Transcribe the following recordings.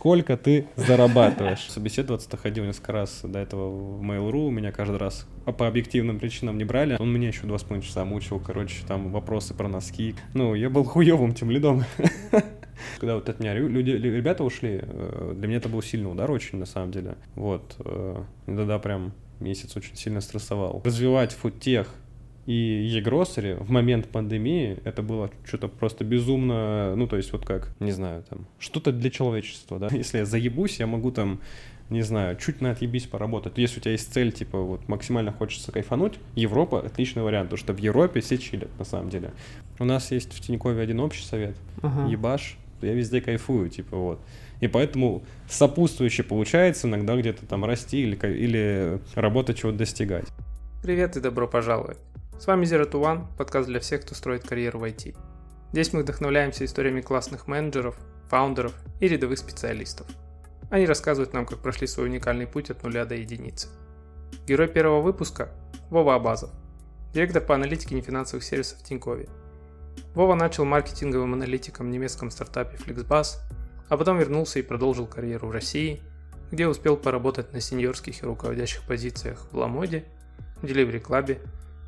сколько ты зарабатываешь. Собеседоваться-то ходил несколько раз до этого в Mail.ru, меня каждый раз по объективным причинам не брали. Он меня еще два с половиной часа мучил, короче, там вопросы про носки. Ну, я был хуевым тем лидом. Когда вот от меня люди, ребята ушли, э, для меня это был сильный удар очень, на самом деле. Вот. Э, тогда прям месяц очень сильно стрессовал. Развивать фудтех и e-grocery в момент пандемии это было что-то просто безумно, ну, то есть вот как, не знаю, там, что-то для человечества, да. Если я заебусь, я могу там не знаю, чуть на отъебись поработать. Если у тебя есть цель, типа, вот максимально хочется кайфануть, Европа — отличный вариант, потому что в Европе все чилят, на самом деле. У нас есть в Тинькове один общий совет. Ага. Ебаш, я везде кайфую, типа, вот. И поэтому сопутствующе получается иногда где-то там расти или, или работать чего-то достигать. Привет и добро пожаловать. С вами Zero to One, подкаст для всех, кто строит карьеру в IT. Здесь мы вдохновляемся историями классных менеджеров, фаундеров и рядовых специалистов. Они рассказывают нам, как прошли свой уникальный путь от нуля до единицы. Герой первого выпуска – Вова Абазов, директор по аналитике нефинансовых сервисов в Тинькове. Вова начал маркетинговым аналитиком в немецком стартапе Flixbus, а потом вернулся и продолжил карьеру в России, где успел поработать на сеньорских и руководящих позициях в Ламоде, Delivery Club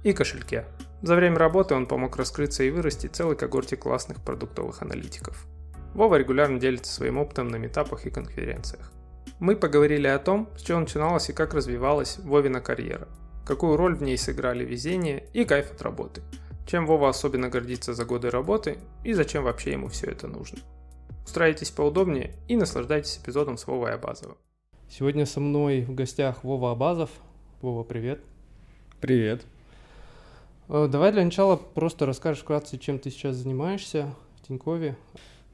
и кошельке. За время работы он помог раскрыться и вырасти целой когорте классных продуктовых аналитиков. Вова регулярно делится своим опытом на метапах и конференциях. Мы поговорили о том, с чего начиналась и как развивалась Вовина карьера, какую роль в ней сыграли везение и кайф от работы, чем Вова особенно гордится за годы работы и зачем вообще ему все это нужно. Устраивайтесь поудобнее и наслаждайтесь эпизодом с Вовой Абазовым. Сегодня со мной в гостях Вова Абазов. Вова, привет. Привет. Э, давай для начала просто расскажешь вкратце, чем ты сейчас занимаешься в Тинькове.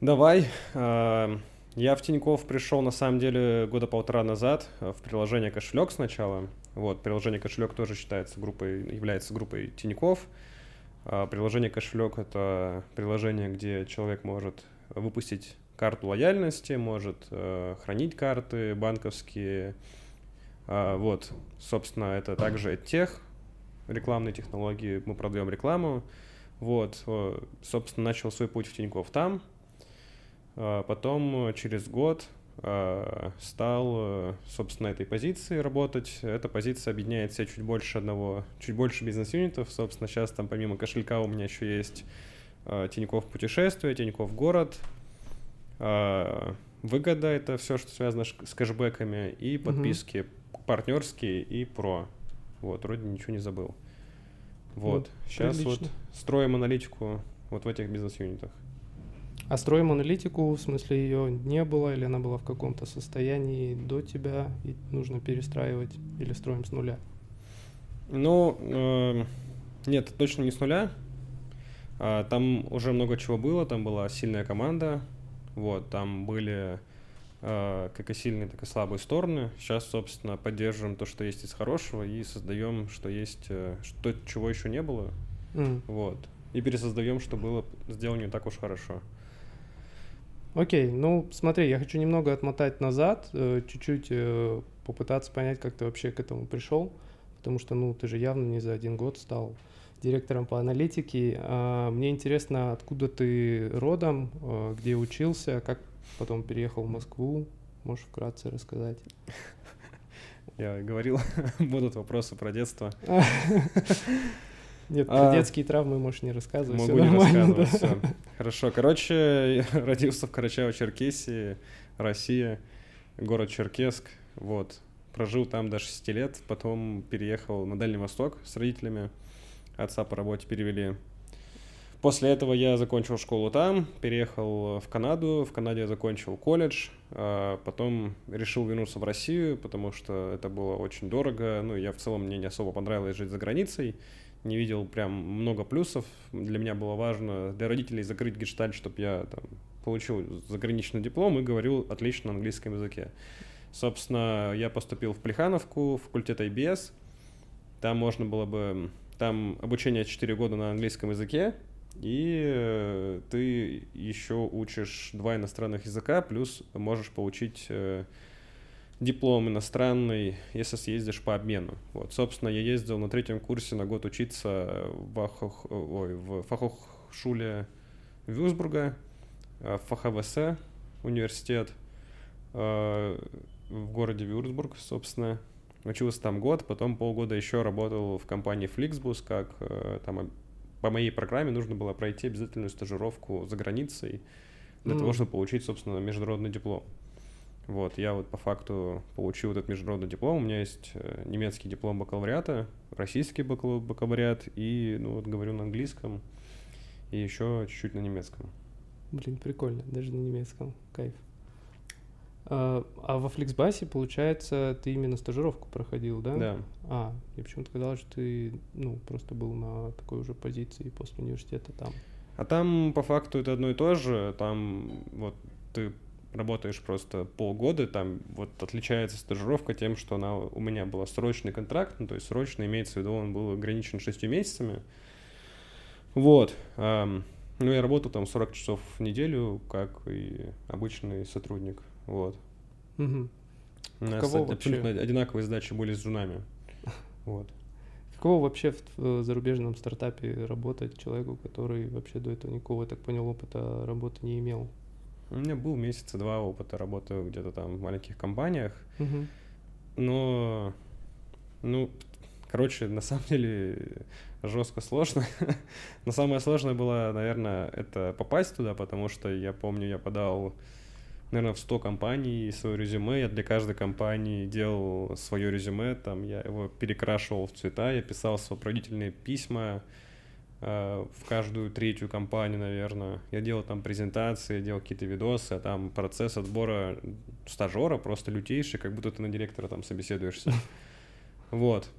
Давай. Э, я в Тиньков пришел на самом деле года полтора назад э, в приложение кошелек сначала. Вот, приложение кошелек тоже считается группой, является группой Тиньков. Приложение кошелек это приложение, где человек может выпустить карту лояльности, может хранить карты банковские. Вот, собственно, это также тех рекламные технологии, мы продаем рекламу. Вот, собственно, начал свой путь в Тинькофф там. А потом через год стал, собственно, этой позиции работать. Эта позиция объединяет себя чуть больше одного, чуть больше бизнес-юнитов. Собственно, сейчас там помимо кошелька у меня еще есть Тинькофф путешествие, Тинькофф город. Выгода — это все, что связано с кэшбэками, и подписки mm-hmm. партнерские и про. Вот, вроде ничего не забыл. Вот, вот сейчас прилично. вот строим аналитику вот в этих бизнес-юнитах. А строим аналитику, в смысле ее не было, или она была в каком-то состоянии до тебя, и нужно перестраивать, или строим с нуля? Ну, э, нет, точно не с нуля. А, там уже много чего было, там была сильная команда, вот, там были как и сильные, так и слабые стороны. Сейчас, собственно, поддерживаем то, что есть из хорошего, и создаем, что есть, э, что, чего еще не было, mm. вот. И пересоздаем, что было сделано не так уж хорошо. Окей, ну смотри, я хочу немного отмотать назад, э, чуть-чуть э, попытаться понять, как ты вообще к этому пришел, потому что, ну, ты же явно не за один год стал директором по аналитике. А, мне интересно, откуда ты родом, э, где учился, как потом переехал в Москву, можешь вкратце рассказать? Я говорил, будут вопросы про детство. Нет, про а, детские травмы можешь не рассказывать. Могу не рассказывать, все. Хорошо. Короче, я родился в Карачаево-Черкесии, Россия, город Черкесск. Вот. Прожил там до 6 лет, потом переехал на Дальний Восток с родителями. Отца по работе перевели. После этого я закончил школу там, переехал в Канаду. В Канаде я закончил колледж. А потом решил вернуться в Россию, потому что это было очень дорого. Ну, я в целом мне не особо понравилось жить за границей не видел прям много плюсов. Для меня было важно для родителей закрыть гештальт, чтобы я там, получил заграничный диплом и говорил отлично на английском языке. Собственно, я поступил в Плехановку, факультет IBS. Там можно было бы... Там обучение 4 года на английском языке, и э, ты еще учишь два иностранных языка, плюс можешь получить э, диплом иностранный, если съездишь по обмену. Вот, собственно, я ездил на третьем курсе на год учиться в, Ахох, ой, в Фахохшуле Вюсбурга, в ФХВС университет. э, в городе Вюрцбург, собственно. Учился там год, потом полгода еще работал в компании Flixbus, как э, там по моей программе нужно было пройти обязательную стажировку за границей для mm. того, чтобы получить, собственно, международный диплом. Вот, я вот по факту получил этот международный диплом. У меня есть э, немецкий диплом бакалавриата, российский бакалавриат и, ну, вот говорю на английском и еще чуть-чуть на немецком. Блин, прикольно, даже на немецком, кайф. А, а во Flixbus, получается, ты именно стажировку проходил, да? Да. А, я почему-то казалось, что ты, ну, просто был на такой уже позиции после университета там. А там, по факту, это одно и то же. Там вот ты работаешь просто полгода, там вот отличается стажировка тем, что она у меня была срочный контракт, ну, то есть срочно имеется в виду, он был ограничен шестью месяцами. Вот. Эм, ну, я работал там 40 часов в неделю, как и обычный сотрудник. Вот. Угу. У нас Каково абсолютно вообще? одинаковые задачи были с жунами. Вот. Каково вообще в зарубежном стартапе работать человеку, который вообще до этого никакого, я так понял, опыта работы не имел? У меня был месяца два опыта работы где-то там в маленьких компаниях. Угу. Но, ну, короче, на самом деле жестко сложно. Но самое сложное было, наверное, это попасть туда, потому что я помню, я подал, наверное, в 100 компаний свое резюме. Я для каждой компании делал свое резюме, там я его перекрашивал в цвета, я писал сопроводительные письма, Э, в каждую третью компанию, наверное. Я делал там презентации, делал какие-то видосы, а там процесс отбора стажера просто лютейший, как будто ты на директора там собеседуешься. Вот.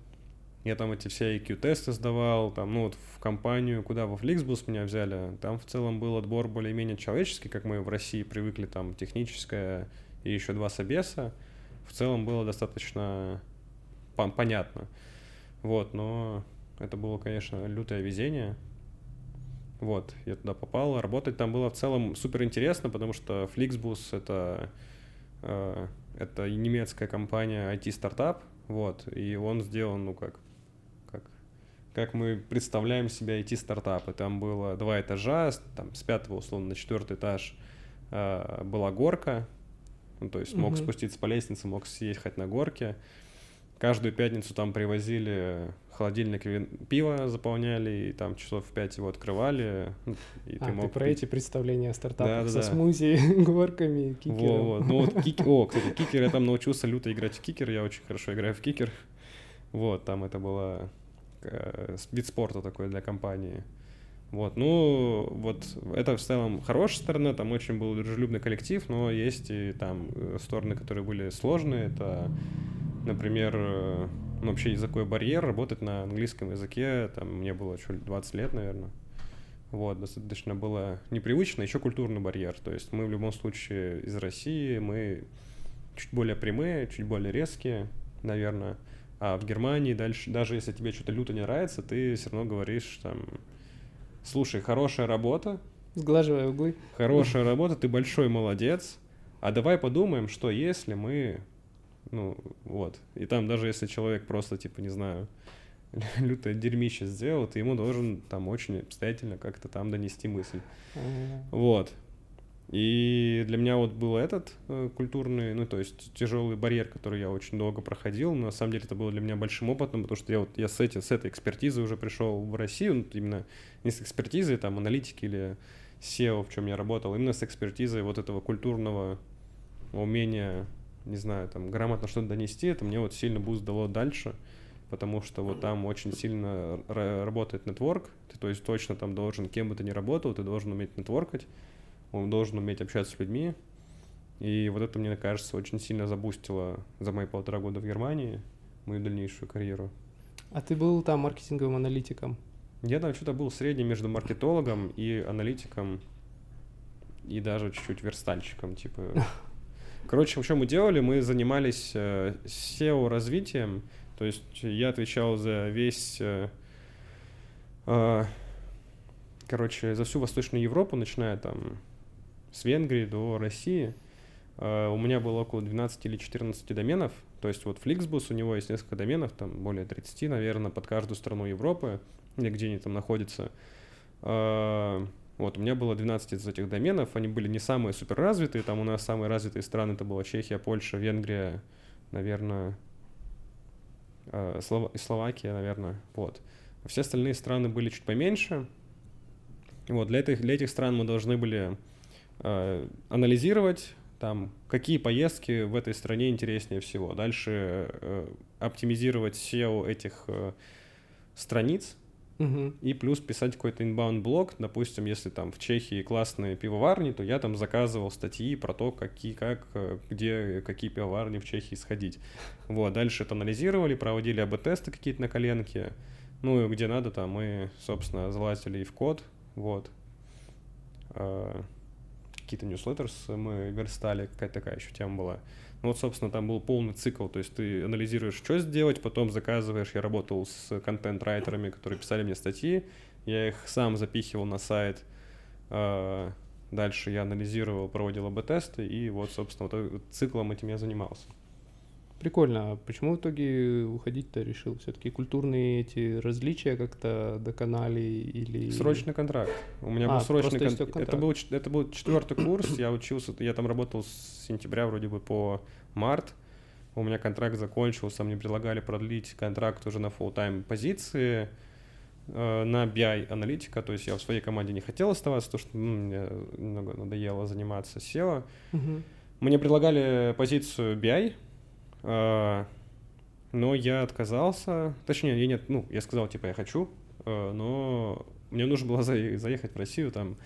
Я там эти все IQ-тесты сдавал, там, ну вот в компанию, куда во Flixbus меня взяли, там в целом был отбор более-менее человеческий, как мы в России привыкли, там техническое и еще два собеса. В целом было достаточно понятно. Вот, но это было, конечно, лютое везение. Вот, я туда попал. Работать там было в целом супер интересно, потому что Flixbus — это, э, это немецкая компания IT-стартап, вот, и он сделан, ну, как, как мы представляем себе IT-стартапы. Там было два этажа, там с пятого, условно, на четвертый этаж э, была горка, ну, то есть мог mm-hmm. спуститься по лестнице, мог съехать на горке. Каждую пятницу там привозили холодильник пиво заполняли, и там часов в пять его открывали. Ну, и а, ты, мог ты про эти представления о стартапах да, со да. смузи, горками, кикером. Во, вот. Ну вот кик... О, кстати, кикер, я там научился люто играть в кикер, я очень хорошо играю в кикер. Вот, там это было вид спорта такой для компании. Вот, ну, вот это в целом хорошая сторона, там очень был дружелюбный коллектив, но есть и там э, стороны, которые были сложные, это, например, э, ну, вообще языковой барьер, работать на английском языке, там, мне было чуть 20 лет, наверное. Вот, достаточно было непривычно, еще культурный барьер. То есть мы в любом случае из России, мы чуть более прямые, чуть более резкие, наверное. А в Германии дальше, даже если тебе что-то люто не нравится, ты все равно говоришь там, слушай, хорошая работа. Сглаживая углы. Хорошая работа, ты большой молодец. А давай подумаем, что если мы ну, вот. И там даже если человек просто, типа, не знаю, лютое дерьмище сделал, ты ему должен там очень обстоятельно как-то там донести мысль. Вот. И для меня вот был этот э, культурный, ну, то есть тяжелый барьер, который я очень долго проходил. Но на самом деле это было для меня большим опытом, потому что я вот я с, эти, с этой экспертизой уже пришел в Россию, ну, именно не с экспертизой, там, аналитики или SEO, в чем я работал, именно с экспертизой вот этого культурного умения не знаю, там, грамотно что-то донести, это мне вот сильно boost дало дальше, потому что вот там очень сильно работает network, ты то есть точно там должен, кем бы ты ни работал, ты должен уметь network ать, он должен уметь общаться с людьми, и вот это, мне кажется, очень сильно за boost ило за мои полтора года в Германии мою дальнейшую карьеру. А ты был там маркетинговым аналитиком? Я там что-то был средним между маркетологом и аналитиком, и даже чуть-чуть верстальщиком, типа Короче, что мы делали? Мы занимались э, SEO-развитием, то есть я отвечал за весь, э, э, короче, за всю Восточную Европу, начиная там с Венгрии до России. Э, у меня было около 12 или 14 доменов, то есть вот Flixbus, у него есть несколько доменов, там более 30, наверное, под каждую страну Европы, или где они там находятся. Э, Вот, у меня было 12 из этих доменов, они были не самые суперразвитые, там у нас самые развитые страны это была Чехия, Польша, Венгрия, наверное, э, Слова- Словакия, наверное, вот. Все остальные страны были чуть поменьше. Вот, для этих, для этих стран мы должны были анализировать, там, какие поездки в этой стране интереснее всего. Дальше э, оптимизировать SEO этих э, страниц, Мгм. и плюс писать какой-то inbound блог. Допустим, если там в Чехии классные пивоварни, то я там заказывал статьи про то, какие, как, э, где, какие пивоварни в Чехии сходить. Вот, дальше это анализировали, проводили АБ-тесты какие-то на коленке. Ну, и где надо, там мы, собственно, залазили и в код, вот. Какие-то newsletters мы верстали, какая-то такая еще тема была. Ну вот, собственно, там был полный цикл, то есть ты анализируешь, что сделать, потом заказываешь. Я работал с контент-райтерами, которые писали мне статьи, я их сам запихивал на сайт. А, Дальше я анализировал, проводил АБ-тесты, и вот, собственно, вот э- циклом этим я занимался. Прикольно. А почему в итоге уходить-то решил? Все-таки культурные эти различия как-то доконали или... Срочный контракт. У меня А, был срочный просто контракт. Это был, это был четвертый курс, я учился, я там работал с сентября вроде бы по март. У меня контракт закончился, мне предлагали продлить контракт уже на full-time позиции э, на BI аналитика, то есть я в своей команде не хотел оставаться, потому что ну, мне немного надоело заниматься SEO. Мгм. Мне предлагали позицию BI, но я отказался. Точнее, я нет, ну, я сказал, типа, я хочу, э, но мне нужно было заехать в Россию, там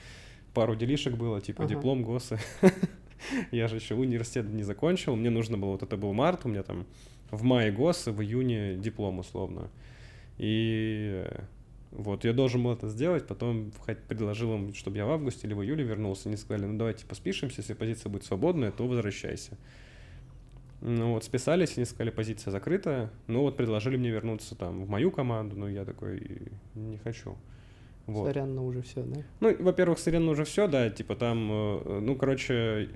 пару делишек было, типа, Ага. диплом ГОСа. Я же еще университет не закончил, мне нужно было, вот это был март, у меня там в мае ГОС, в июне диплом условно. И вот я должен был это сделать, потом хоть предложил им, чтобы я в августе или в июле вернулся. Они сказали, ну давайте поспишемся, если позиция будет свободная, то возвращайся. Ну вот списались, они сказали, позиция закрыта. Ну вот предложили мне вернуться там в мою команду, но я такой не хочу. Вот. Сорян, но уже все, да? Ну, во-первых, с Иреной уже все, да, типа там, э, ну, короче,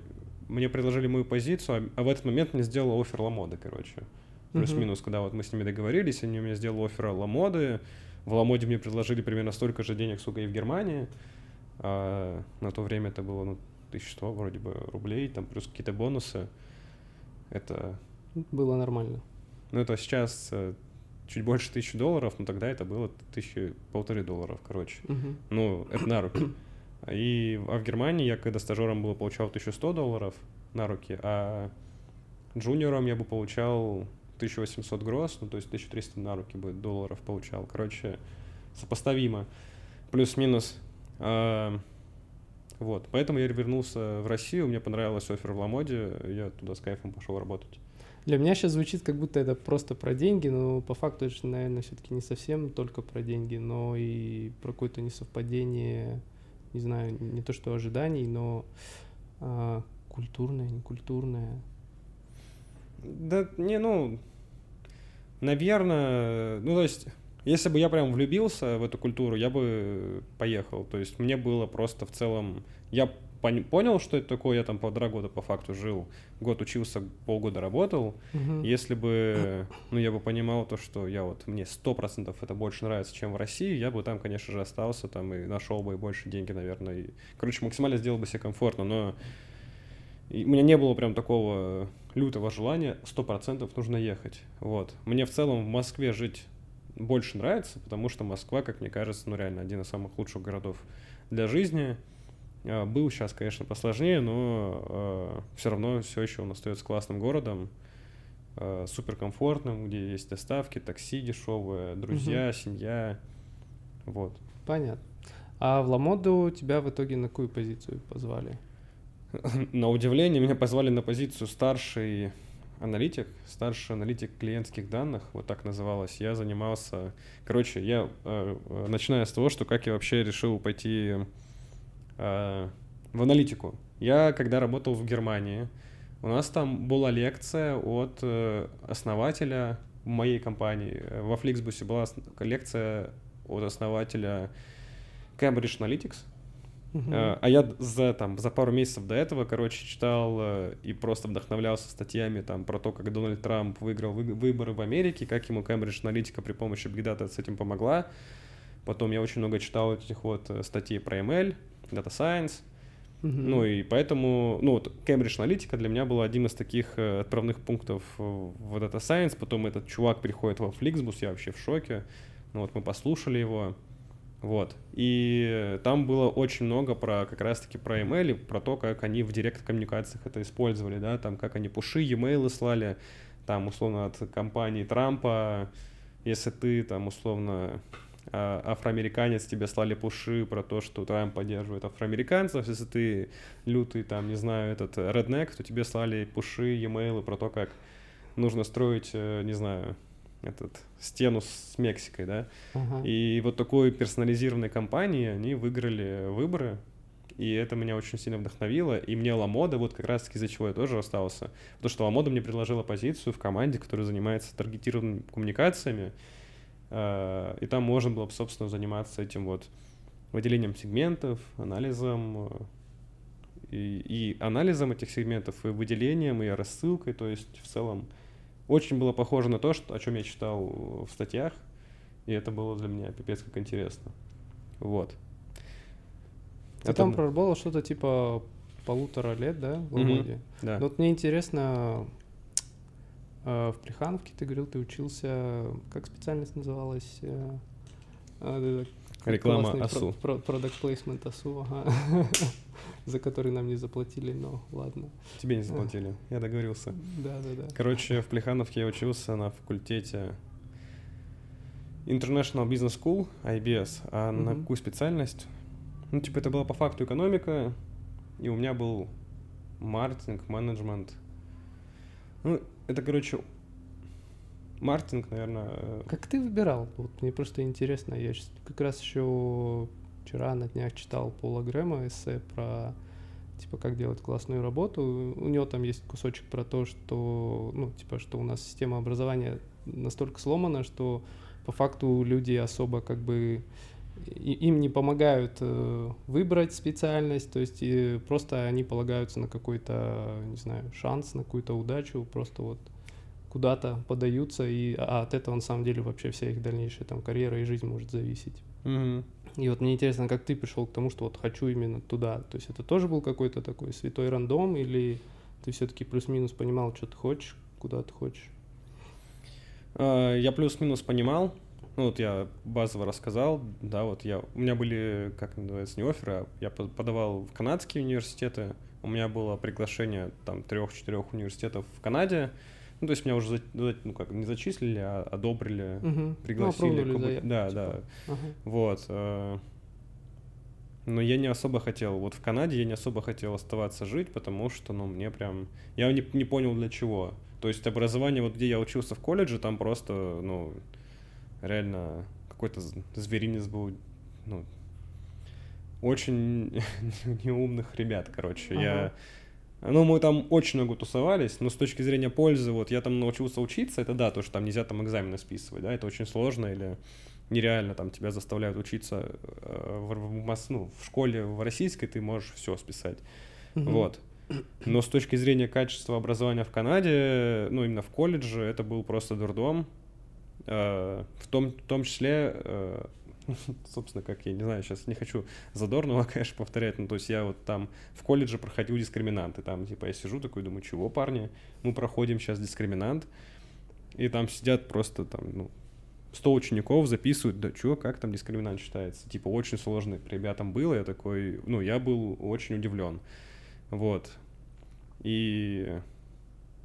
мне предложили мою позицию, а- а в этот момент мне сделала офер Ламоды, короче. Плюс-минус, когда вот мы с ними договорились, они мне сделали офер Ламоды. В Ламоде мне предложили примерно столько же денег, сколько и в Германии. А на то время это было, ну, 1100 вроде бы рублей, там плюс какие-то бонусы. Это, Было нормально. ну, это сейчас э, чуть больше тысячи долларов, но тогда это было тысячи, полторы долларов, короче. Мгм. Ну, это на руки. И а в Германии я, когда стажером был, получал 1100 долларов на руки, а джуниором я бы получал 1800 гроз, ну, то есть 1300 на руки бы долларов получал. Короче, сопоставимо. Плюс-минус. А, вот. Поэтому я вернулся в Россию, мне понравилось офер в Ламоде, я туда с кайфом пошел работать. Для меня сейчас звучит, как будто это просто про деньги, но по факту это, наверное, все-таки не совсем только про деньги, но и про какое-то несовпадение, не знаю, не то что ожиданий, но а, культурное, некультурное. Да, не, ну, наверное, ну, то есть, если бы я прям влюбился в эту культуру, я бы поехал. То есть, мне было просто в целом... Я пон- понял, что это такое, я там полтора года по факту жил, год учился, полгода работал. Мгм. Если бы, ну, я бы понимал то, что я вот, мне сто процентов это больше нравится, чем в России, я бы там, конечно же, остался там и нашел бы и больше деньги, наверное. И, короче, максимально сделал бы себе комфортно, но и у меня не было прям такого лютого желания, сто процентов нужно ехать. Вот. Мне в целом в Москве жить больше нравится, потому что Москва, как мне кажется, ну реально один из самых лучших городов для жизни. А, Был сейчас, конечно, посложнее, но все равно все еще он остается классным городом, а, суперкомфортным, где есть доставки, такси дешевые, друзья, семья. Вот. Понятно. А в Ламоду тебя в итоге на какую позицию позвали? На удивление меня позвали на позицию старший аналитик, старший аналитик клиентских данных, вот так называлось. Я занимался, короче, я э, э, начиная с того, что как я вообще решил пойти э, в аналитику. Я когда работал в Германии, у нас там была лекция от э, основателя моей компании. Во Flixbus была лекция от основателя Cambridge Analytics. Э, А я за, там, за пару месяцев до этого, короче, читал э, и просто вдохновлялся статьями там, про то, как Дональд Трамп выиграл вы- выборы в Америке, как ему Cambridge Аналитика при помощи Data с этим помогла. Потом я очень много читал этих вот э, статей про ML. Data Science. Мгм. Ну и поэтому, ну вот Cambridge Analytica для меня была одним из таких отправных пунктов в Data Science. Потом этот чувак приходит во Flixbus, я вообще в шоке. Ну вот мы послушали его. Вот. И там было очень много про как раз-таки про email, про то, как они в директ-коммуникациях это использовали, да, там как они пуши, e-mail слали, там условно от компании Трампа, если ты там условно а, афроамериканец, тебе слали пуши про то, что Трамп поддерживает афроамериканцев, если ты лютый там, не знаю, этот реднек, то тебе слали пуши, e-mail про то, как нужно строить, э, не знаю, этот стену с Мексикой, да, Ага. и вот такой персонализированной компании они выиграли выборы, и это меня очень сильно вдохновило. И мне Ламода, вот как раз-таки из-за чего я тоже остался, потому что Ламода мне предложила позицию в команде, которая занимается таргетированными коммуникациями, э, и там можно было бы, собственно, заниматься этим вот выделением сегментов, анализом, э, и, и анализом этих сегментов, и выделением, и рассылкой, то есть в целом очень было похоже на то, что, о чем я читал в статьях, и это было для меня пипец как интересно. Вот. Ты Это там проработал что-то типа полутора лет, да, в Мгм. Ламоде? Да. Вот мне интересно, э, в Плехановке ты говорил, ты учился, как специальность называлась? Реклама классный АСУ. про- про- Product placement АСУ, ага. за который нам не заплатили, но ладно. Тебе не заплатили, я договорился. Да-да-да. Короче, в Плехановке я учился на факультете International Business School, IBS, а на какую специальность? Ну, типа, это была по факту экономика, и у меня был маркетинг, менеджмент. Ну, это, короче, маркетинг, наверное, э, Как ты выбирал? Вот мне просто интересно. Я как раз еще вчера на днях читал Пола Грэма эссе про типа как делать классную работу. У него там есть кусочек про то, что ну типа что у нас система образования настолько сломана, что по факту люди особо как бы и- им не помогают э, выбрать специальность, то есть и просто они полагаются на какой-то, не знаю, шанс, на какую-то удачу, просто вот куда-то подаются, и а от этого на самом деле вообще вся их дальнейшая там карьера и жизнь может зависеть. мгм. И вот мне интересно, как ты пришел к тому, что вот хочу именно туда. То есть это тоже был какой-то такой святой рандом, или ты все-таки плюс-минус понимал, что ты хочешь, куда ты хочешь? А, Я плюс-минус понимал, ну вот я базово рассказал, да, вот я, у меня были, как называется, не офферы, а я по- подавал в канадские университеты, у меня было приглашение там трех-четырех университетов в Канаде, ну то есть меня уже, за- ну как, не зачислили, а одобрили, Мгм. пригласили. Ну, заявку, да, типа. да, Ага. вот. э, Но я не особо хотел, вот в Канаде я не особо хотел оставаться жить, потому что, ну, мне прям, я не, не понял для чего. То есть образование, вот где я учился в колледже, там просто, ну, реально какой-то зверинец был, ну, очень неумных ребят, короче. Я, ну, мы там очень много тусовались, но с точки зрения пользы, вот я там научился учиться, это да, то, что там нельзя там экзамены списывать, да, это очень сложно или нереально, там тебя заставляют учиться э, в, в ну, в школе в российской, ты можешь все списать. Мгм. Вот. Но с точки зрения качества образования в Канаде, ну, именно в колледже, это был просто дурдом. Э, В том, в том числе, э, собственно, как я не знаю, сейчас не хочу задорного, конечно, повторять, но то есть я вот там в колледже проходил дискриминанты, там, типа, я сижу такой, думаю, чего, парни, мы проходим сейчас дискриминант, и там сидят просто там, ну, 100 учеников записывают, да чё, как там дискриминант считается? Типа, очень сложно ребятам было, я такой, ну, я был очень удивлен. Вот. И,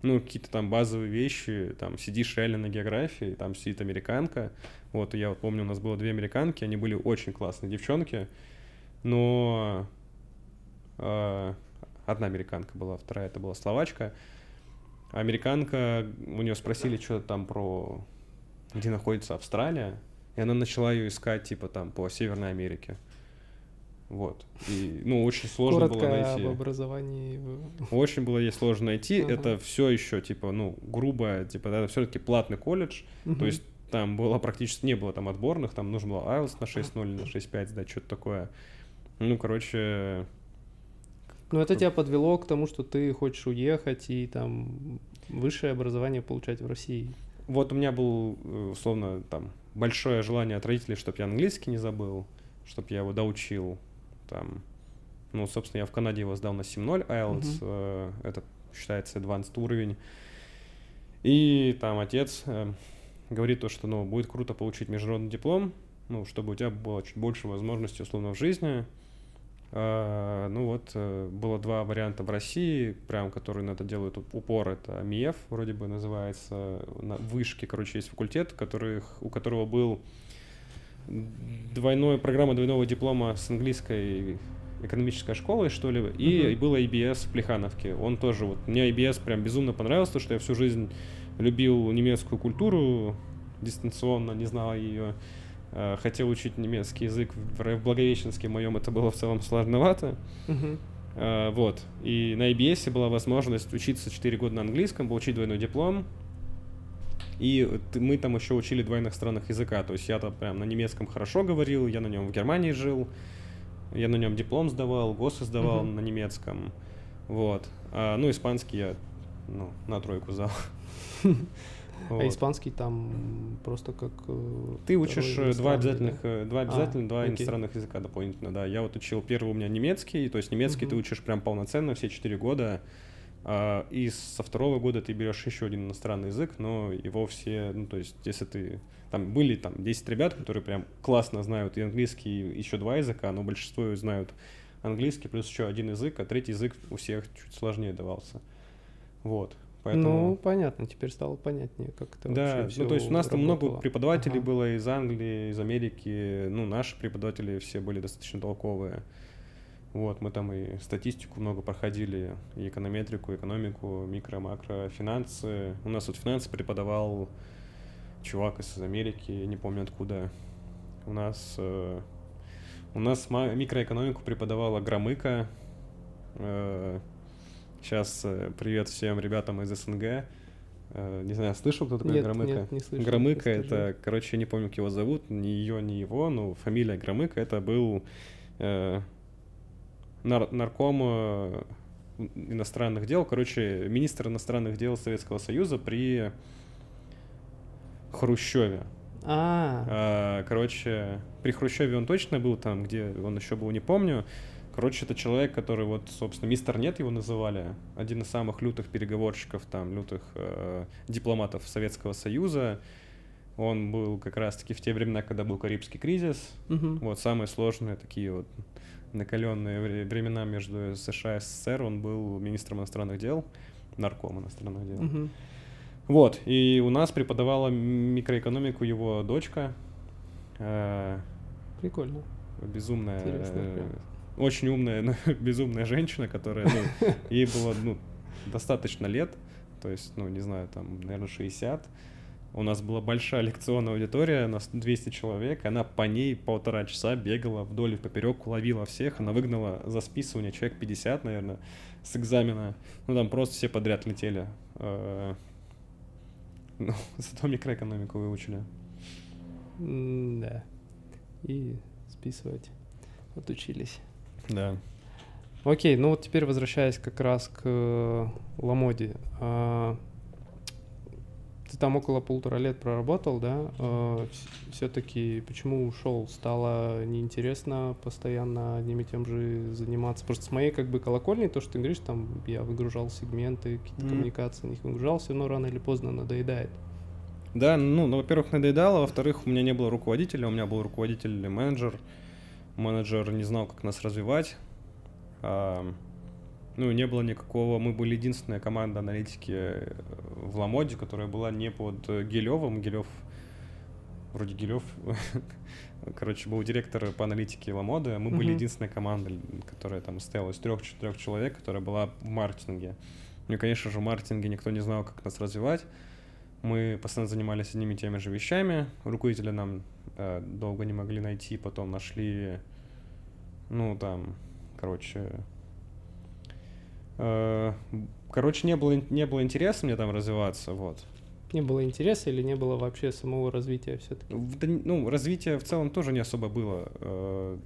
ну, какие-то там базовые вещи, там, сидишь реально на географии, там сидит американка, вот, и я вот помню, у нас было две американки, они были очень классные девчонки, но э, одна американка была, вторая это была словачка. Американка, у нее спросили что-то там про, где находится Австралия, и она начала ее искать, типа, там, по Северной Америке. Вот. И, ну, очень сложно Коротко было найти. об образовании. Очень было ей сложно найти. Ага. Это все еще, типа, ну, грубо, типа, это все-таки платный колледж. То Мгм. есть там было практически не было там отборных, там нужно было IELTS на 6.0 или на 6.5 сдать, что-то такое. Ну, короче, Ну, это тебя подвело к тому, что ты хочешь уехать и там высшее образование получать в России. вот у меня был, э, условно, там, большое желание от родителей, чтобы я английский не забыл, чтобы я его доучил, там, Ну, собственно, я в Канаде его сдал на 7.0 IELTS, э, это считается advanced уровень. И там отец э, говорит то, что, ну, будет круто получить международный диплом, ну, чтобы у тебя было чуть больше возможностей, условно, в жизни. А, ну вот, э, было два варианта в России, прям, которые на это делают уп- упор. Это МИЭФ, вроде бы называется, на вышке, короче, есть факультет, которых, у которого был двойная программа двойного диплома с английской экономической школой, что ли, и Мгм. было IBS в Плехановке. Он тоже, вот, мне IBS прям безумно понравился, что я всю жизнь любил немецкую культуру, дистанционно не знал ее, э, хотел учить немецкий язык в Благовещенске моем, это было в целом сложновато. Э, Вот. И на IBS была возможность учиться 4 года на английском, получить двойной диплом. И мы там еще учили два иностранных языка. То есть я там прям на немецком хорошо говорил, я на нем в Германии жил, я на нем диплом сдавал, ГОСы сдавал Мгм. на немецком. Вот. А, ну, испанский я ну, на тройку сдал. А испанский там просто как... э, Ты учишь э, два иностранный, обязательных, да? э, два обязательных, два окей. иностранных языка дополнительно, да. Я вот учил первый у меня немецкий, то есть немецкий ты учишь прям полноценно все четыре года, а, и со второго года ты берешь еще один иностранный язык, но его все, ну то есть если ты там были там 10 ребят, которые прям классно знают и английский, и еще два языка, но большинство знают английский плюс еще один язык, а третий язык у всех чуть сложнее давался. Вот. Поэтому... Ну, понятно, теперь стало понятнее, как это Да, вообще ну то есть у нас там много преподавателей Ага. было из Англии, из Америки, ну наши преподаватели все были достаточно толковые. Вот, мы там и статистику много проходили, и эконометрику, экономику, микро, макро, финансы. У нас вот финансы преподавал чувак из Америки, не помню откуда. У нас э, у нас микроэкономику преподавала Громыка. Сейчас привет всем ребятам из СНГ. Э, не знаю, слышал, кто такой Нет, Громыка? нет, не слышал, Громыка это, короче, я не помню, как его зовут, ни ее, ни его, но фамилия Громыка это был э, нар- нарком э, иностранных дел, короче, министр иностранных дел Советского Союза при Хрущеве. А, А, Короче, при Хрущеве он точно был там, где он еще был, не помню. Короче, это человек, который вот, собственно, мистер Нет его называли, один из самых лютых переговорщиков, там, лютых э, дипломатов Советского Союза. Он был как раз-таки в те времена, когда был Карибский кризис. мгм. Вот самые сложные такие вот накаленные вре- времена между США и СССР. Он был министром иностранных дел, нарком иностранных дел. Мгм. Вот, и у нас преподавала микроэкономику его дочка, э, Прикольно. безумная. Очень умная, но безумная женщина, которая, ну, ей было, ну, достаточно лет, то есть, ну, не знаю, там, наверное, 60. У нас была большая лекционная аудитория, у нас 200 человек, она по ней полтора часа бегала вдоль и поперек, ловила всех, она выгнала за списывание человек 50, наверное, с экзамена. Ну, там просто все подряд летели. Э, Ну, зато микроэкономику выучили. Да. И списывать отучились. Да. Окей, ну вот теперь возвращаясь как раз к э, Ламоде. А, Ты там около полутора лет проработал, да? Все-таки почему ушел? Стало неинтересно постоянно одним и тем же заниматься? Просто с моей как бы колокольни, то, что ты говоришь, там я выгружал сегменты, какие-то Мгм. коммуникации на них выгружал, все равно рано или поздно надоедает. Да, ну, ну, во-первых, надоедало, во-вторых, у меня не было руководителя, у меня был руководитель или менеджер. Не знал, как нас развивать. А, ну, не было никакого... Мы были единственная команда аналитики э, в Ламоде, которая была не под э, Гилевым. Гилев... Вроде Гилев... Короче, был директор по аналитике Ламоды. а Мы были единственная команда, которая там состояла из трех-четырех человек, которая была в маркетинге. Ну конечно же, в маркетинге никто не знал, как нас развивать. Мы постоянно занимались одними и теми же вещами. Руководителя нам э, долго не могли найти, потом нашли, ну, там, короче... э, короче, не было, не было интереса мне там развиваться, вот. Не было интереса или не было вообще самого развития все-таки? Да, ну, развития в целом тоже не особо было. э,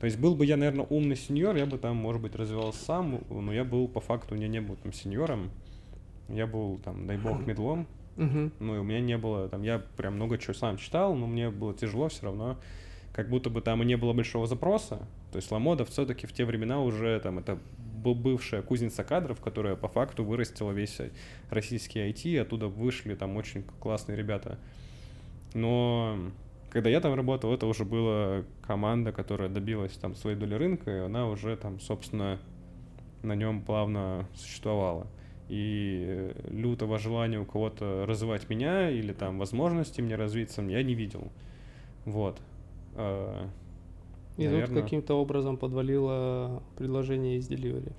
То есть был бы я, наверное, умный сеньор, я бы там, может быть, развивался сам, но я был по факту, у меня не был там сеньором. Я был там, дай бог, медлом. Мгм. Ну, и у меня не было, там, я прям много чего сам читал, но мне было тяжело все равно как будто бы там и не было большого запроса. То есть Ламода все-таки в те времена уже там это бывшая кузница кадров, которая по факту вырастила весь российский IT, оттуда вышли там очень классные ребята. Но когда я там работал, это уже была команда, которая добилась там своей доли рынка, и она уже там, собственно, на нем плавно существовала. И лютого желания у кого-то развивать меня или там возможности мне развиться я не видел. Вот. А, и Наверное... тут каким-то образом подвалило предложение из Delivery.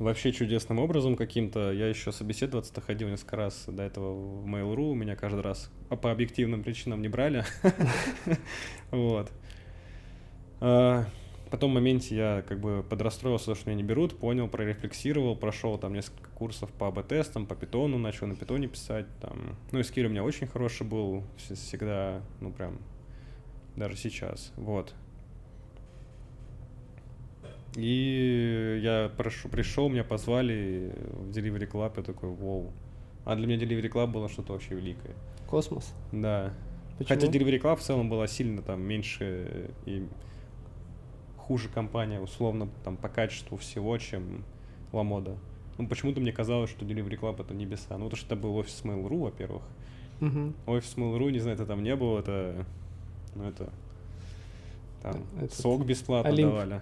Вообще чудесным образом каким-то. Я еще собеседоваться-то ходил несколько раз до этого в Mail.ru. Меня каждый раз по объективным причинам не брали. Вот. Потом в моменте я как бы подрастроился, что меня не берут, понял, прорефлексировал, прошел там несколько курсов по АБ-тестам, по питону, начал на питоне писать. Там. Ну и скилл у меня очень хороший был, всегда, ну прям, даже сейчас. Вот. И я прошу, пришел, меня позвали в Delivery Club, я такой, вау. А для меня Delivery Club было что-то вообще великое. Космос? Да. Почему? Хотя Delivery Club в целом была сильно там меньше и хуже компания, условно, там по качеству всего, чем Lamoda. Ну, почему-то мне казалось, что Delivery Club это небеса. Ну, потому что это был офис Mail.ru, во-первых. Uh-huh. Офис Mail.ru, не знаю, это там не было, это... Ну, это там Этот... сок бесплатно Олимп. давали.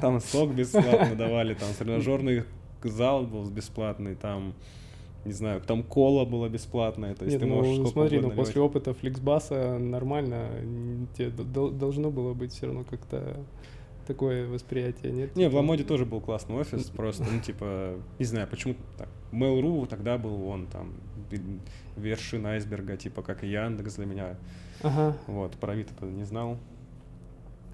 Там сок бесплатно давали, там тренажерный зал был бесплатный, там не знаю, там кола была бесплатная, то есть Нет, ты ну, можешь смотри, ну после опыта Фликсбаса нормально, тебе должно было быть все равно как-то такое восприятие, нет? Не, в Ламоде тоже был классный офис, просто, ну, типа, не знаю, почему так. Mail.ru тогда был он там, вершина айсберга, типа, как и Яндекс для меня. Ага. Вот, про Авито не знал.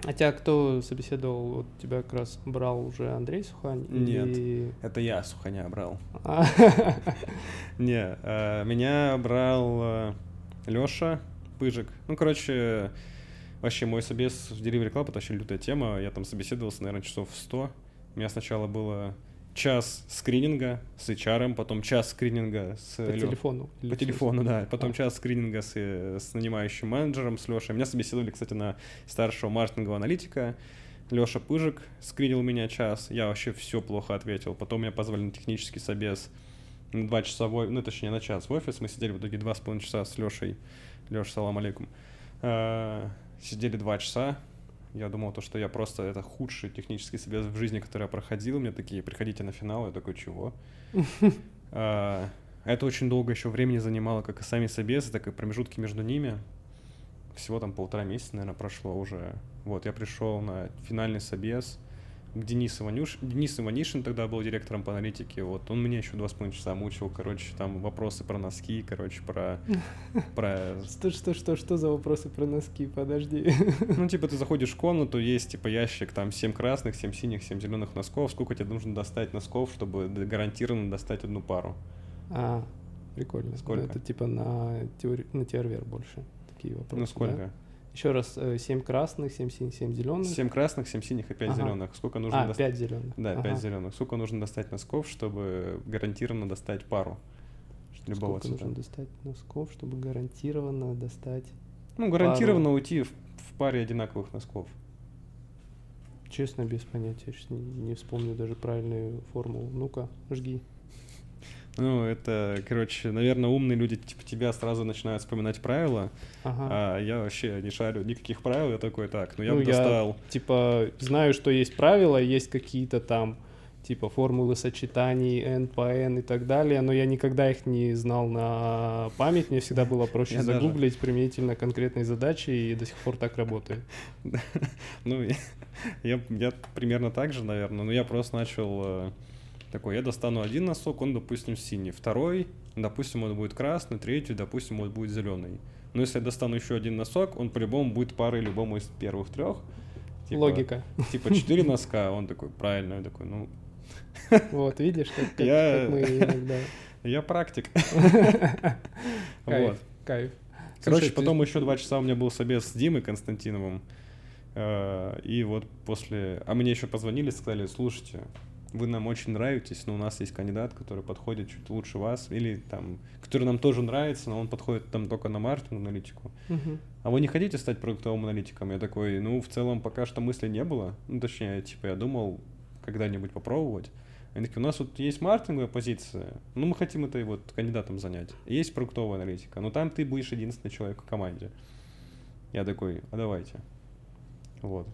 А тебя кто собеседовал? Вот тебя как раз брал уже Андрей Сухань? Нет, или... это я Суханя брал. А. Не, э, меня брал э, Леша Пыжик. Ну, короче, вообще мой собес в Delivery Club — это вообще лютая тема. Я там собеседовался, наверное, часов 100. У меня сначала было час скрининга с HR, потом час скрининга с... По телефону. По телефону, да. Потом а. час скрининга с, с нанимающим менеджером, с Лешей. Меня собеседовали, кстати, на старшего маркетингового аналитика. Леша Пыжик скринил меня час. Я вообще все плохо ответил. Потом меня позвали на технический собес на два часа, в, ну, точнее, на час в офис. Мы сидели в итоге два с половиной часа с Лешей. Леша, салам алейкум. А, сидели два часа, я думал, то, что я просто это худший технический собес в жизни, который я проходил. Мне такие, приходите на финал. Я такой, чего? А, это очень долго еще времени занимало, как и сами собесы, так и промежутки между ними. Всего там полтора месяца, наверное, прошло уже. Вот, я пришел на финальный собес — Денис, Иванюш... Денис Иванишин тогда был директором по аналитике, вот, он меня еще два с половиной часа мучил, короче, там вопросы про носки, короче, про... про... Что, что, что, что за вопросы про носки, подожди. Ну, типа, ты заходишь в комнату, есть, типа, ящик, там, 7 красных, 7 синих, 7 зеленых носков, сколько тебе нужно достать носков, чтобы гарантированно достать одну пару? А, прикольно. Сколько? Это, типа, на, теори... на тервер больше такие вопросы, Ну, сколько? Еще раз, 7 э, красных, 7 синих, 7 зеленых. 7 красных, 7 синих и 5 ага. зеленых. Сколько нужно а, достать? 5 зеленых. Да, ага. 5 зеленых. Сколько нужно достать носков, чтобы гарантированно достать пару любого Сколько цвета? нужно достать носков, чтобы гарантированно достать Ну, гарантированно пару. уйти в, в паре одинаковых носков. Честно, без понятия. Сейчас не, не вспомню даже правильную формулу. Ну-ка, жги. Ну, это, короче, наверное, умные люди типа тебя сразу начинают вспоминать правила, ага. а я вообще не шарю никаких правил, я такой, так, ну я ну, бы достал. Я, типа, знаю, что есть правила, есть какие-то там, типа, формулы сочетаний N по N и так далее, но я никогда их не знал на память, мне всегда было проще загуглить применительно конкретной задачи, и до сих пор так работает. Ну, я примерно так же, наверное, но я просто начал э, такой, я достану один носок, он, допустим, синий. Второй, допустим, он будет красный. Третий, допустим, он будет зеленый. Но если я достану еще один носок, он по-любому будет парой любому из первых трех. Типа, Логика. Типа четыре носка, он такой, правильно, я такой, ну... Вот, видишь, как, как, я... как мы иногда... Я практик. Кайф, кайф. Короче, потом еще два часа у меня был собес с Димой Константиновым. Э, и вот после... А мне еще позвонили, сказали, слушайте, вы нам очень нравитесь, но у нас есть кандидат, который подходит чуть лучше вас, или там, который нам тоже нравится, но он подходит там только на маркетинг аналитику. А вы не хотите стать продуктовым аналитиком? Я такой, ну, в целом пока что мысли не было. Ну, точнее, типа, я думал когда-нибудь попробовать. Они такие, у нас вот есть маркетинговая позиция, ну, мы хотим этой вот кандидатом занять. Есть продуктовая аналитика, но там ты будешь единственный человек в команде. Я такой, а давайте. Вот.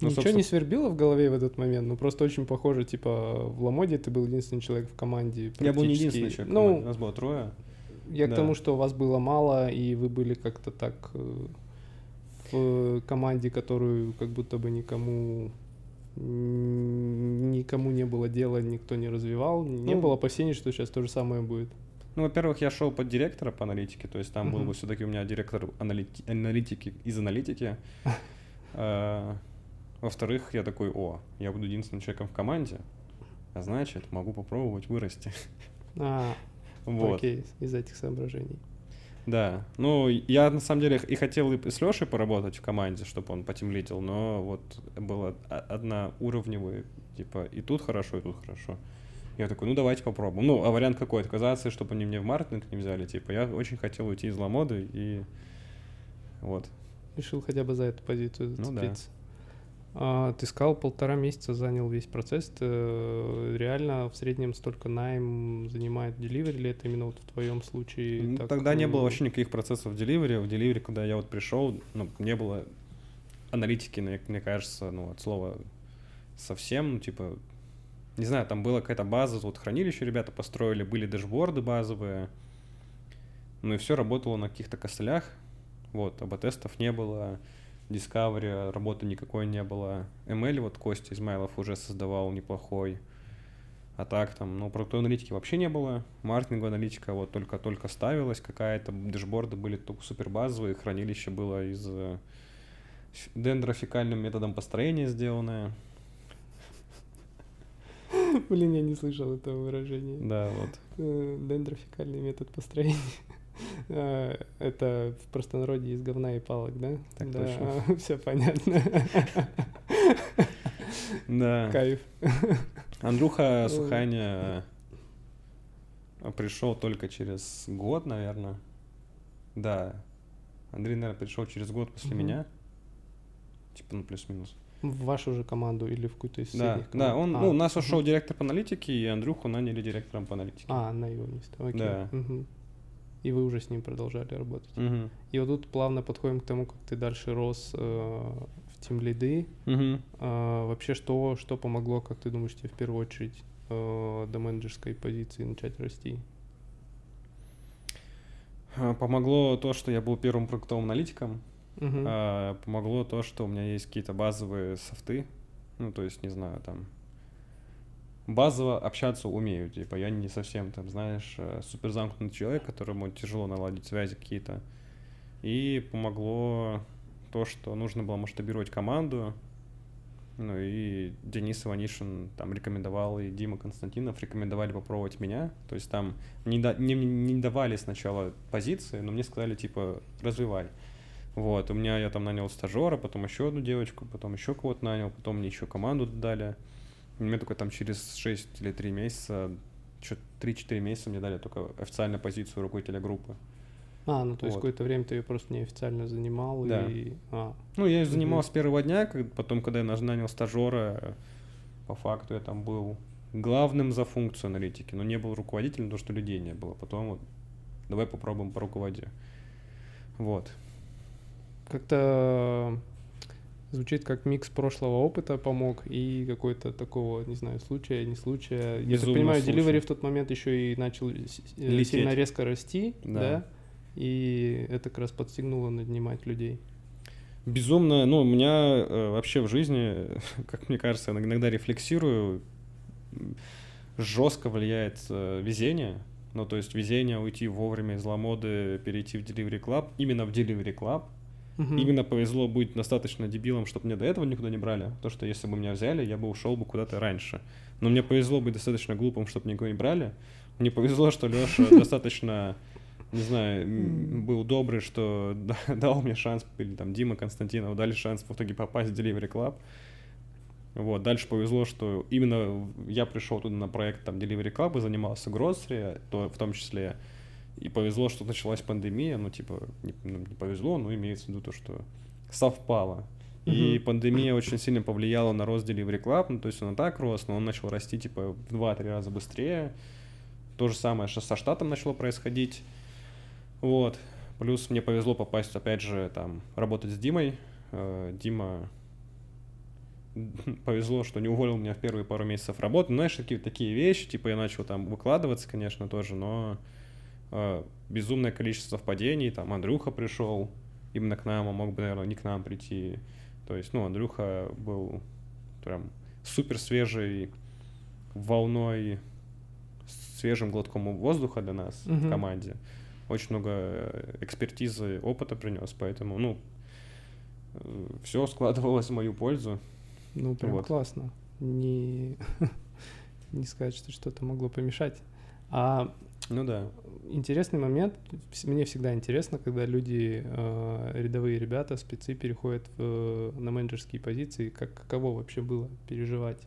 Ну, Ничего собственно, не свербило в голове в этот момент? Ну, просто очень похоже, типа, в Ламоде ты был единственный человек в команде. Я был не единственный человек. в Ну, команде, Нас было трое. я к да. тому, что вас было мало, и вы были как-то так э, в команде, которую как будто бы никому никому не было дела, никто не развивал. Не Ну, было опасений, что сейчас то же самое будет. Ну, во-первых, я шел под директора по аналитике, то есть там был Мгм. бы все-таки у меня директор аналити- аналитики из аналитики. Во-вторых, я такой, о, я буду единственным человеком в команде, а значит, могу попробовать вырасти. А, Вот. окей, из этих соображений. Да. Ну, я на самом деле и хотел и с Лешей поработать в команде, чтобы он потемлитил, но вот было о- одноуровневые, типа, и тут хорошо, и тут хорошо. Я такой, ну давайте попробуем. Ну, а вариант какой? Отказаться, чтобы они меня в маркетинг не взяли, типа, я очень хотел уйти из Ламоды, и вот. Решил хотя бы за эту позицию Ну да. А, ты сказал, полтора месяца занял весь процесс. Ты, э, реально в среднем столько найм занимает Delivery, или это именно вот в твоем случае? Ну, так, Тогда не было вообще никаких процессов в Delivery. В Delivery, когда я вот пришел, ну, не было аналитики, мне, мне кажется, ну, от слова совсем, ну, типа, не знаю, там была какая-то база, вот хранилище ребята построили, были дэшборды базовые, ну, и все работало на каких-то костылях, вот, АБ-тестов не было, Discovery работы никакой не было, ML вот Костя Измайлов уже создавал неплохой, а так там, ну, продуктовой аналитики вообще не было. Маркетинговая аналитика вот только-только ставилась какая-то. Дэшборды были только супер базовые. Хранилище было из э, дендрофикальным методом построения сделанное. Блин, я не слышал этого выражения. Да, вот. Э, Дендрофикальный метод построения. А, Это в простонародье из говна и палок, да? Так да, точно. все понятно. Да. Кайф. Андрюха. Суханя э, пришел только через год, наверное. Да. Андрей, наверное, пришел через год после меня. Типа, ну, плюс-минус. В вашу же команду или в какую-то из Да, соседних да, команд? он, А, ну, у нас ушел директор по аналитике, и Андрюху наняли директором по аналитике. А, на его место, окей. Да. Мгм. И вы уже с ним продолжали работать. Мгм. И вот тут плавно подходим к тому, как ты дальше рос э, в тим лиды. Мгм. А, вообще, что, что помогло, как ты думаешь, тебе в первую очередь э, до менеджерской позиции начать расти? А, Помогло то, что я был первым продуктовым аналитиком. Мгм. А, Помогло то, что у меня есть какие-то базовые софты. Ну, то есть, не знаю, там базово общаться умею. Типа, я не совсем, там, знаешь, э, супер замкнутый человек, которому тяжело наладить связи какие-то. И помогло то, что нужно было масштабировать команду. Ну и Денис Иванишин там рекомендовал, и Дима Константинов рекомендовали попробовать меня. То есть там не, да- не, не давали сначала позиции, но мне сказали, типа, развивай. Вот, у меня я там нанял стажера, потом еще одну девочку, потом еще кого-то нанял, потом мне еще команду дали. И Мне только там через 6 или 3 месяца, что 3-4 месяца мне дали только официальную позицию руководителя группы. А, ну то есть вот. какое-то время ты ее просто неофициально занимал Да. и... А, Ну, я Мгм. занимался с первого дня, как- потом, когда я нанял стажера, по факту я там был главным за функцию аналитики, но не был руководителем, потому что людей не было. Потом вот давай попробуем по руководе. Вот. как-то звучит как микс прошлого опыта помог и какой-то такого, не знаю, случая, не случая. Я так Безумно понимаю, случай. Delivery в тот момент еще и начал э, Лететь. сильно резко расти, Да. да. И это как раз подстегнуло нанимать людей. Безумно, ну, у меня э, вообще в жизни, как мне кажется, я иногда рефлексирую, жестко влияет э, везение. Ну, то есть везение уйти вовремя из Ламоды, перейти в Delivery Club, именно в Delivery Club. Мгм. Именно повезло быть достаточно дебилом, чтобы меня до этого никуда не брали. То, что если бы меня взяли, я бы ушел бы куда-то раньше. Но мне повезло быть достаточно глупым, чтобы никого не брали. Мне повезло, что Леша достаточно, не знаю, был добрый, что да- дал мне шанс, или там Дима Константинов дали шанс в итоге попасть в Delivery Club. Вот, дальше повезло, что именно я пришел туда на проект там Delivery Club и занимался grocery, то в том числе. И повезло, что началась пандемия, ну, типа, не, ну, не повезло, но имеется в виду то, что совпало. И Мгм. пандемия очень сильно повлияла на рост Delivery Club, ну, то есть он и так рос, но он начал расти, типа, в 2-3 раза быстрее. То же самое что со штатом начало происходить. Вот. Плюс мне повезло попасть, опять же, там, работать с Димой. Э, Дима повезло, что не уволил меня в первые пару месяцев работы. Ну, знаешь, какие-то такие вещи, типа я начал там выкладываться, конечно, тоже, но безумное количество совпадений. Там Андрюха пришел именно к нам, а мог бы, наверное, не к нам прийти. То есть, ну, Андрюха был прям супер свежей волной, свежим глотком воздуха для нас в Мгм. команде. Очень много э, экспертизы, опыта принес, поэтому, ну, все складывалось в мою пользу. Ну, прям Вот. классно. Не... не сказать, что что-то могло помешать. А Ну да. интересный момент, мне всегда интересно, когда люди, э, рядовые ребята, спецы переходят в, на менеджерские позиции, как каково вообще было переживать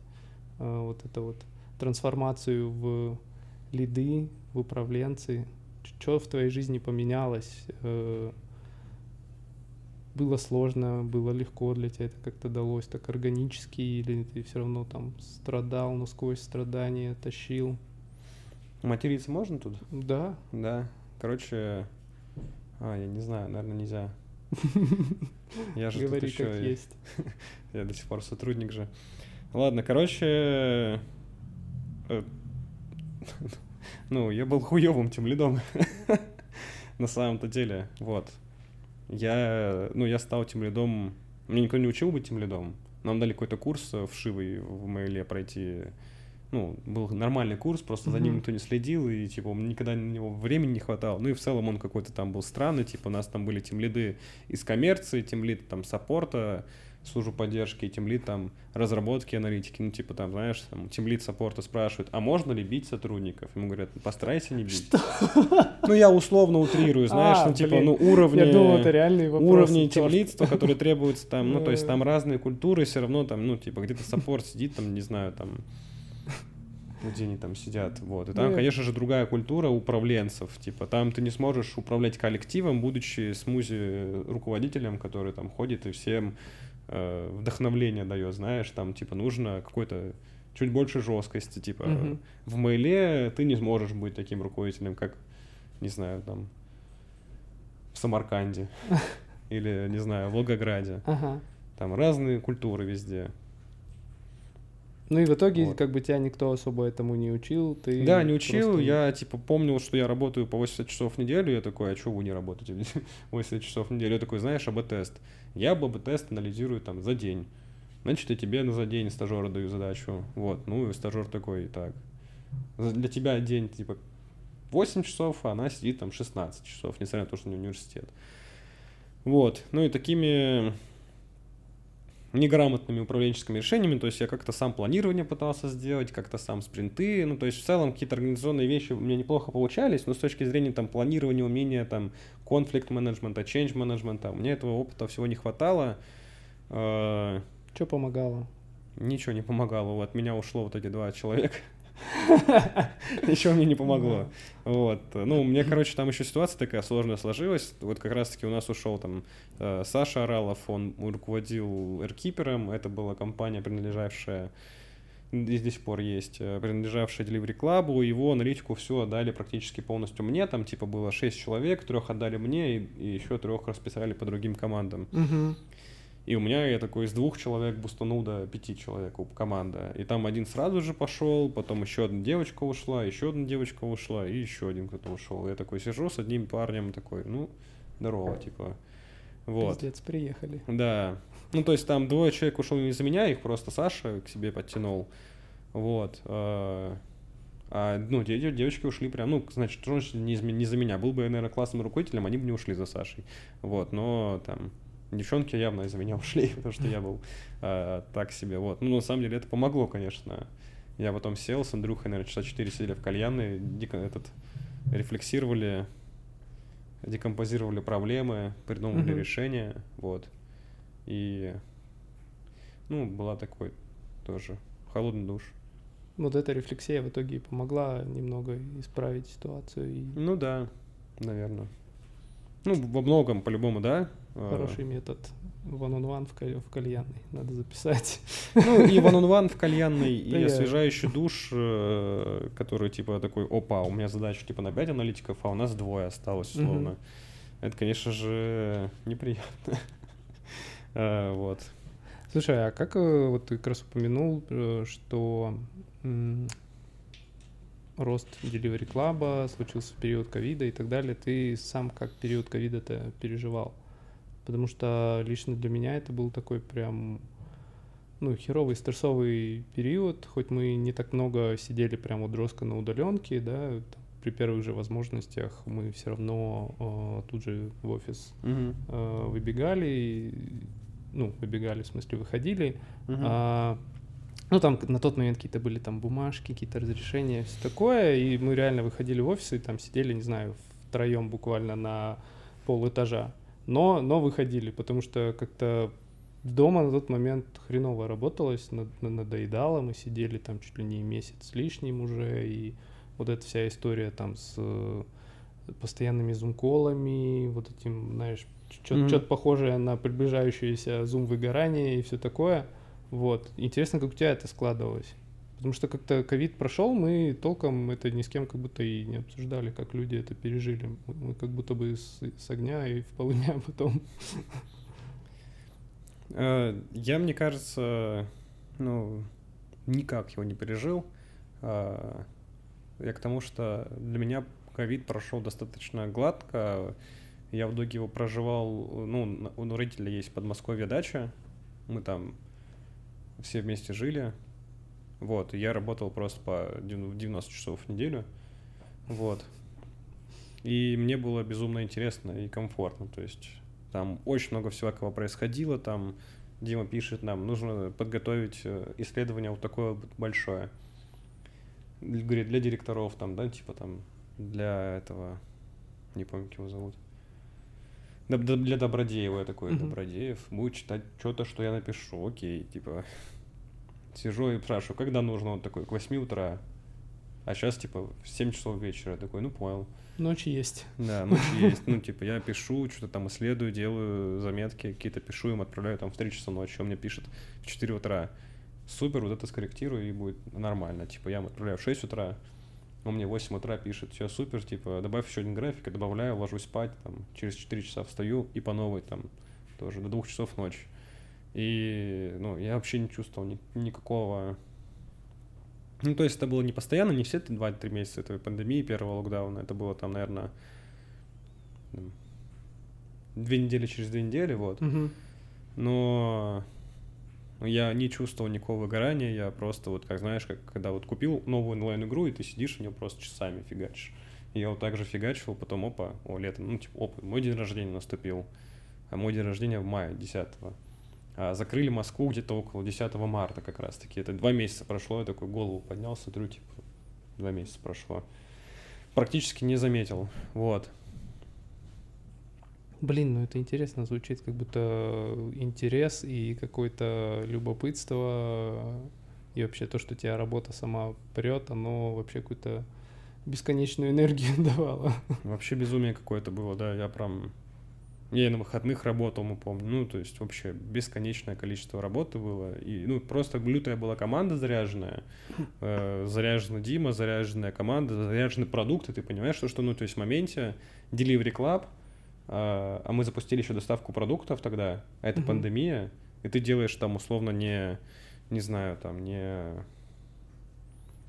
э, вот эту вот трансформацию в лиды, в управленцы, что в твоей жизни поменялось, э, было сложно, было легко для тебя это как-то далось, так органически, или ты все равно там страдал, но сквозь страдания тащил? Материться можно тут? Да, Да. Короче, а, я не знаю, наверное, нельзя. Я же тут говори еще как есть. Я до сих пор сотрудник же. Ладно, короче, э, ну, я был хуевым тем лидом. На самом-то деле, вот. Я, ну, я стал тем лидом. Мне никто не учил быть тем лидом. Нам дали какой-то курс э, вшивый в Мейле пройти. Ну, был нормальный курс, просто за ним никто не следил, и, типа, никогда на него времени не хватало. Ну, и в целом он какой-то там был странный, типа, у нас там были тем лиды из коммерции, тем лид там саппорта, службу поддержки, тем лид там разработки, аналитики, ну, типа, там, знаешь, там, тем лид саппорта спрашивает, а можно ли бить сотрудников? Ему говорят, «Ну, постарайся не бить. Ну, я условно утрирую, знаешь, А, ну, типа, блин. ну, уровни... Я думал, это реальный вопрос. уровни Чёрт. темлидства, которые требуются там, ну, то есть там разные культуры, все равно там, ну, типа, где-то саппорт сидит, там, не знаю, там, где они там сидят, вот. И там, Ну, конечно же, другая культура управленцев, типа, там ты не сможешь управлять коллективом, будучи смузи руководителем, который там ходит и всем э, вдохновление дает, знаешь, там, типа, нужно какой-то чуть больше жесткости, типа, Мгм. в мейле ты не сможешь быть таким руководителем, как, не знаю, там, в Самарканде или, не знаю, в Волгограде. Ага. Там разные культуры везде. Ну и в итоге, Вот. как бы тебя никто особо этому не учил, ты да, не учил. просто- Я, типа, помнил, что я работаю по 80 часов в неделю. Я такой, а что вы не работаете 80 часов в неделю? Я такой, знаешь, АБ-тест. Я АБ-тест анализирую там за день. Значит, я тебе за день стажера даю задачу. Вот, ну и стажер такой, так. за- Для тебя день, типа, 8 часов, а она сидит там 16 часов, несмотря на то, что у нее университет. Вот, ну и такими неграмотными управленческими решениями, то есть я как-то сам планирование пытался сделать, как-то сам спринты, ну то есть в целом какие-то организационные вещи у меня неплохо получались, но с точки зрения там планирования, умения там конфликт менеджмента, change менеджмента, у меня этого опыта всего не хватало, Э, Что помогало? ничего не помогало, вот меня ушло вот эти два человека, ничего мне не помогло, вот, ну мне, короче, там еще ситуация такая сложная сложилась, вот как раз-таки у нас ушел там э, Саша Оралов, он руководил Airkeeper, это была компания, принадлежавшая и до сих пор есть, э, принадлежавшая Delivery Club, его аналитику все отдали практически полностью мне, там типа было 6 человек, трех отдали мне, и, и еще трех расписали по другим командам. Мгм. И у меня я такой из двух человек бустанул до пяти человек у- команда. И там один сразу же пошел, потом еще одна девочка ушла, еще одна девочка ушла, и еще один кто-то ушел. Я такой сижу с одним парнем, такой, ну, здорово, типа. Вот. Пиздец, приехали. Да. Ну, то есть там двое человек ушел не за меня, их просто Саша к себе подтянул. Вот. э, А, ну, де- де- девочки ушли прям, ну, значит, не, не за меня. Был бы я, наверное, классным руководителем, они бы не ушли за Сашей. Вот, но там девчонки явно из-за меня ушли, потому что я был э, так себе. Вот. Ну, на самом деле, это помогло, конечно. Я потом сел с Андрюхой, наверное, часа 4 сидели в кальянной, дико этот, рефлексировали, декомпозировали проблемы, придумывали Мгм. решения, вот. И, ну, была такой тоже. Холодный душ. Вот эта рефлексия в итоге помогла немного исправить ситуацию. И Ну да, наверное. Ну, во многом, по-любому, да. Э, хороший метод one-on-one в, каль- в кальянной. Надо записать. Ну, и one on one в кальянной, и освежающий душ, э, который типа такой, опа, у меня задача типа на 5 аналитиков, а у нас двое осталось, условно. Это, конечно же, неприятно. Э, Вот. Слушай, а как вот ты как раз упомянул, что рост Delivery Club случился в период ковида и так далее, ты сам как период ковида-то переживал? Потому что лично для меня это был такой прям, ну, херовый, стрессовый период, хоть мы не так много сидели прям вот жестко на удаленке, да, там, при первых же возможностях мы все равно э, тут же в офис Мгм. э, выбегали, и, ну, выбегали, в смысле, выходили. Мгм. А, ну, там на тот момент какие-то были там бумажки, какие-то разрешения, все такое, и мы реально выходили в офис и там сидели, не знаю, втроем буквально на пол этажа. Но, но выходили, потому что как-то дома на тот момент хреново работалось, над- на- надоедало, мы сидели там чуть ли не месяц лишним уже, и вот эта вся история там с э, постоянными зум-колами, вот этим, знаешь, что-то похожее на приближающееся зум-выгорание и все такое. Вот. Интересно, как у тебя это складывалось? Потому что как-то ковид прошел, мы толком это ни с кем как будто и не обсуждали, как люди это пережили. Мы- как будто бы с, с огня и в полымя потом. Э, Я, мне кажется, ну, никак его не пережил. А, Я к тому, что для меня ковид прошел достаточно гладко. Я в итоге его проживал, ну, у родителей есть в Подмосковье дача. Мы там все вместе жили. Вот, я работал просто по дев- 90 часов в неделю. Вот. И мне было безумно интересно и комфортно. То есть там очень много всякого происходило. Там Дима пишет нам, нужно подготовить э, исследование вот такое вот большое. Говорит, для директоров там, да, типа там, для этого, не помню, как его зовут. Для Добродеева я такой, Мгм. Добродеев, будет читать что-то, что я напишу, окей, типа. Сижу и спрашиваю, когда нужно? Он такой, к 8 утра. А сейчас, типа, в 7 часов вечера. Я такой, ну, понял. Ночи есть. Да, ночь есть. Ну, типа, я пишу, что-то там исследую, делаю заметки, какие-то пишу им, отправляю там в 3 часа ночи. Он мне пишет в 4 утра. Супер, вот это скорректирую, и будет нормально. Типа, я ему отправляю в 6 утра, он мне в 8 утра пишет, все супер, типа, добавь еще один график, я добавляю, ложусь спать, там, через 4 часа встаю и по новой, там, тоже до 2 часов ночи. И, ну, я вообще не чувствовал ни- никакого... Ну, то есть это было не постоянно, не все эти 2-3 месяца этой пандемии, первого локдауна. Это было там, наверное, две недели через две недели, вот. Мгм. Но я не чувствовал никакого выгорания, я просто вот, как знаешь, как когда вот купил новую онлайн-игру, и ты сидишь в нее просто часами фигачишь. И я вот так же фигачил, потом опа, о, лето, ну, типа, опа, мой день рождения наступил. А мой день рождения в мае, 10 а закрыли Москву где-то около 10 марта как раз-таки. Это два месяца прошло, я такой голову поднял, смотрю, типа, два месяца прошло. Практически не заметил, вот. Блин, ну это интересно звучит, как будто интерес и какое-то любопытство, и вообще то, что тебя работа сама прет, оно вообще какую-то бесконечную энергию давало. Вообще безумие какое-то было, да, я прям... Я и на выходных работал, мы помню, ну, то есть вообще бесконечное количество работы было, и, ну, просто лютая была команда заряженная, э, заряжена Дима, заряженная команда, заряжены продукты, ты понимаешь, что, что, ну, то есть в моменте Delivery Club, а, а мы запустили еще доставку продуктов тогда, а это Мгм. пандемия, и ты делаешь там условно не, не знаю, там не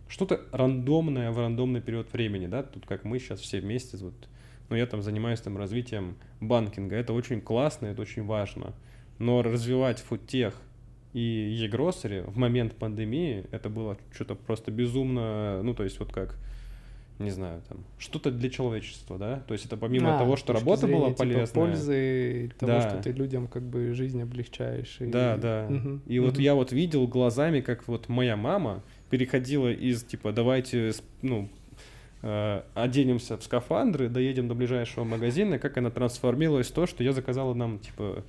что-то рандомное в рандомный период времени, да, тут как мы сейчас все вместе, вот, ну я там занимаюсь там развитием банкинга, это очень классно, это очень важно, но развивать фудтех и e-grocery в момент пандемии, это было что-то просто безумно, ну то есть вот как, не знаю, там, что-то для человечества, да, то есть это помимо А, того, что работа была зрения, типа, полезная. пользы того, Да. что ты людям как бы жизнь облегчаешь. и- Да, да. Мгм, И вот мгм. я вот видел глазами, как вот моя мама переходила из типа давайте ну оденемся в скафандры, доедем до ближайшего магазина, как она трансформировалась в то, что я заказала нам типа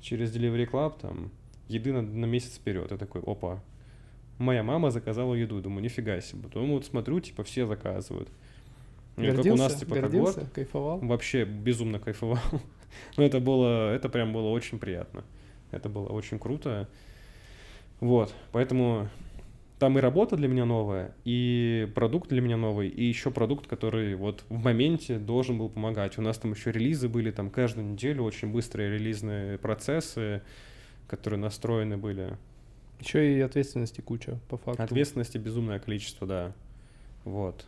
через Delivery Club там еды на, на месяц вперед. Я такой, опа, моя мама заказала еду. Думаю, нифига себе. Потом вот смотрю, типа, все заказывают. Гордился? как у нас, типа, Гордился? когорт, Кайфовал? вообще безумно кайфовал. Но это было, это прям было очень приятно. Это было очень круто. Вот, поэтому там и работа для меня новая, и продукт для меня новый, и еще продукт, который вот в моменте должен был помогать. У нас там еще релизы были, там каждую неделю очень быстрые релизные процессы, которые настроены были. Еще и ответственности куча, по факту. Ответственности безумное количество, да. Вот.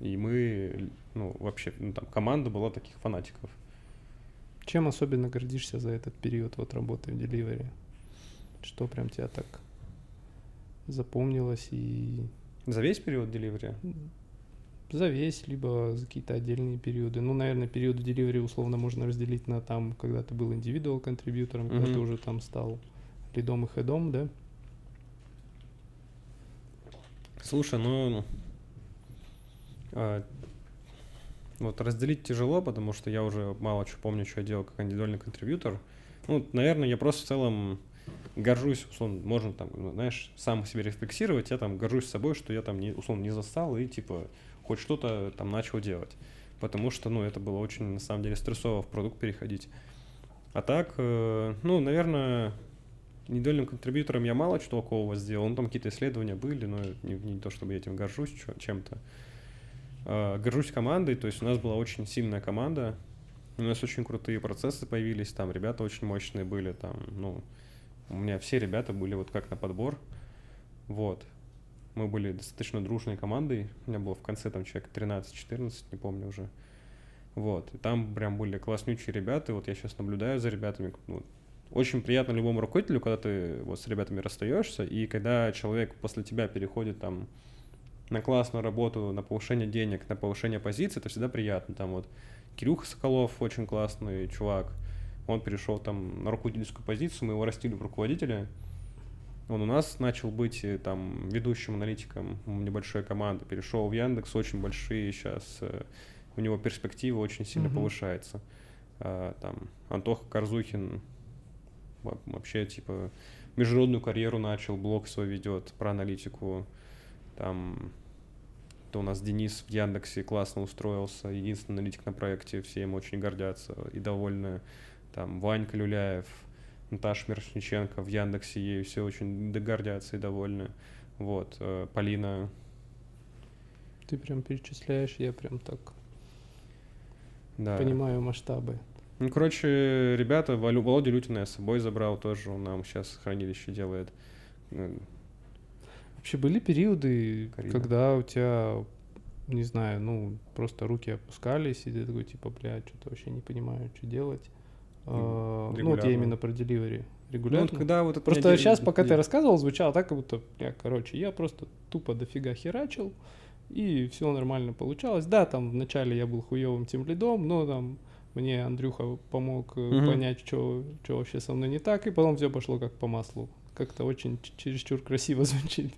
И мы, ну, вообще, ну, там, команда была таких фанатиков. Чем особенно гордишься за этот период вот работы в Delivery? Что прям тебя так запомнилось и За весь период деливери? за весь, либо за какие-то отдельные периоды. Ну, наверное, период delivery условно можно разделить на там, когда ты был индивидуал контрибьютором, когда ты уже там стал лидом и хедом, да? Слушай, ну а, вот разделить тяжело, потому что я уже мало чего помню, что я делал как индивидуальный контрибьютор. Ну, наверное, я просто в целом горжусь, условно, можно там, ну, знаешь, сам себе рефлексировать, я там горжусь собой, что я там, не, условно, не застал и, типа, хоть что-то там начал делать. Потому что, ну, это было очень, на самом деле, стрессово в продукт переходить. А так, э, ну, наверное, индивидуальным контрибьютором я мало чего такого сделал. Ну, там какие-то исследования были, но не, не то, чтобы я этим горжусь чем-то. А, горжусь командой, то есть у нас была очень сильная команда, у нас очень крутые процессы появились, там ребята очень мощные были, там, ну, у меня все ребята были вот как на подбор, вот. Мы были достаточно дружной командой, у меня было в конце там человек 13-14, не помню уже. Вот, и там прям были класснючие ребята, вот я сейчас наблюдаю за ребятами, ну, очень приятно любому руководителю, когда ты вот с ребятами расстаешься, и когда человек после тебя переходит там на классную работу, на повышение денег, на повышение позиций, это всегда приятно. Там вот Кирюха Соколов очень классный чувак, он перешел там на руководительскую позицию, мы его растили в руководителя. Он у нас начал быть э, там ведущим аналитиком небольшой команды, перешел в Яндекс, очень большие сейчас, у него перспектива очень сильно Мгм. повышается. А, там Антоха Корзухин во- вообще типа международную карьеру начал, блог свой ведет про аналитику. Там то у нас Денис в Яндексе классно устроился, единственный аналитик на проекте, все им очень гордятся и довольны. Там Ванька Люляев, Наташа Мирошниченко в Яндексе, ей все очень гордятся и довольны. Вот, э, Полина, Ты прям перечисляешь, я прям так да. понимаю масштабы. Ну, короче, ребята, Володя Лютина я с собой забрал тоже, он нам сейчас хранилище делает. Э, Вообще были периоды, Карина. когда у тебя, не знаю, ну, просто руки опускались, и ты такой, типа, бля, что-то вообще не понимаю, что делать. А, ну, вот я регулярно. именно про. Ну, Регулярно. вот когда вот Просто меня сейчас, пока ты рассказывал, звучало так, как будто, бля, короче, я просто тупо дофига херачил, и все нормально получалось. Да, там вначале я был хуевым тем лидом, но там мне Андрюха помог э, Мгм. понять, что вообще со мной не так, и потом все пошло как по маслу. Как-то очень чересчур красиво звучит.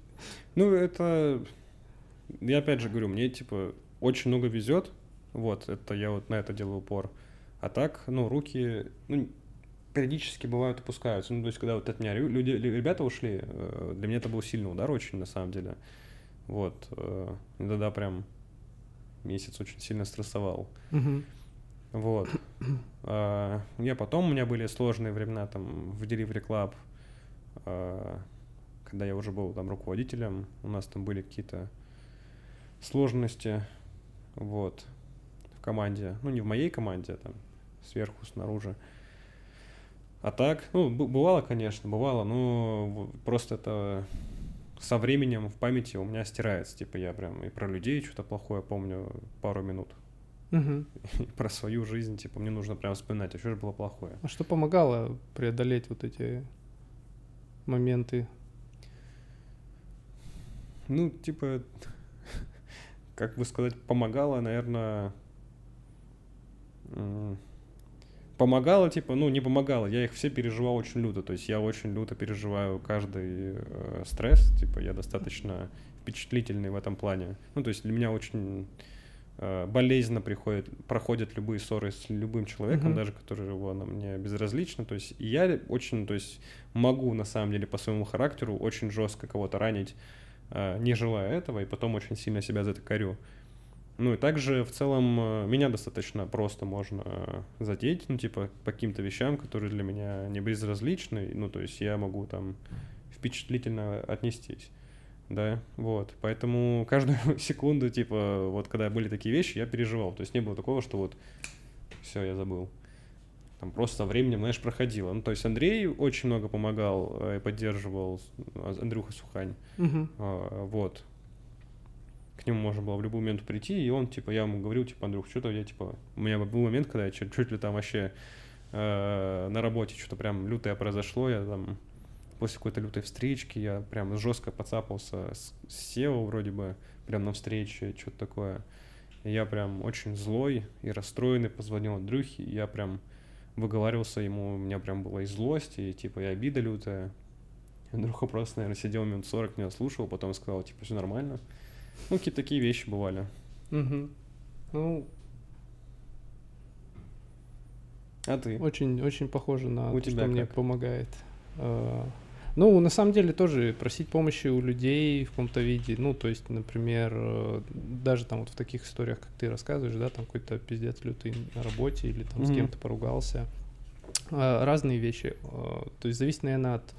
Ну, это... Я опять же говорю, мне, типа, очень много везет. Вот, это я вот на это делаю упор. А так, ну, руки, ну, периодически бывают опускаются. Ну, то есть, когда вот от меня люди, лю- ребята ушли, э, для меня это был сильный удар очень, на самом деле. Вот. э, и Тогда прям месяц очень сильно стрессовал. Вот. А, Я потом, у меня были сложные времена там в Delivery Club, а, когда я уже был там руководителем, у нас там были какие-то сложности, вот, в команде, ну не в моей команде, а там сверху, снаружи. А так, ну, бывало, конечно, бывало, но просто это со временем в памяти у меня стирается. Типа я прям и про людей что-то плохое помню пару минут. Мгм. И про свою жизнь, типа, мне нужно прям вспоминать, а что же было плохое. А что помогало преодолеть вот эти моменты? Ну, типа, как бы сказать, помогало, наверное, помогало, типа, ну, не помогало, я их все переживал очень люто, то есть я очень люто переживаю каждый э, стресс, типа, я достаточно впечатлительный в этом плане. Ну, то есть для меня очень э, болезненно приходит, проходят любые ссоры с любым человеком, Мгм. даже которого она мне безразлична. То есть я очень, то есть могу на самом деле по своему характеру очень жестко кого-то ранить, э, не желая этого, и потом очень сильно себя за это корю. Ну и также в целом э, меня достаточно просто можно э, задеть, ну типа по каким-то вещам, которые для меня не безразличны, ну то есть я могу там впечатлительно отнестись. Да, вот. Поэтому каждую секунду, типа, вот когда были такие вещи, я переживал. То есть не было такого, что вот все, я забыл. Там просто со временем, знаешь, проходило. Ну, то есть Андрей очень много помогал э, и поддерживал, а, Андрюха Сухань. А, Вот. К нему можно было в любой момент прийти, и он, типа, я ему говорил, типа, Андрюх, что-то я, типа, у меня был момент, когда я чуть, чуть ли там вообще э, на работе что-то прям лютое произошло, я там после какой-то лютой встречки я прям жестко подцапался с, Сео вроде бы, прям на встрече, что-то такое. И я прям очень злой и расстроенный позвонил Андрюхе, и я прям выговаривался ему, у меня прям была и злость, и типа и обида лютая. Андрюха просто, наверное, сидел минут 40, меня слушал, потом сказал, типа, все нормально. Ну, какие-то такие вещи бывали. Мгм. Ну, А ты? очень, очень похоже на У то, тебя что мне как? помогает. Э, Ну, на самом деле тоже просить помощи у людей в каком-то виде. Ну, то есть, например, э, даже там вот в таких историях, как ты рассказываешь, да, там какой-то пиздец лютый на работе или там с Мгм. кем-то поругался. Э, Разные вещи. Э, То есть зависит, наверное, от,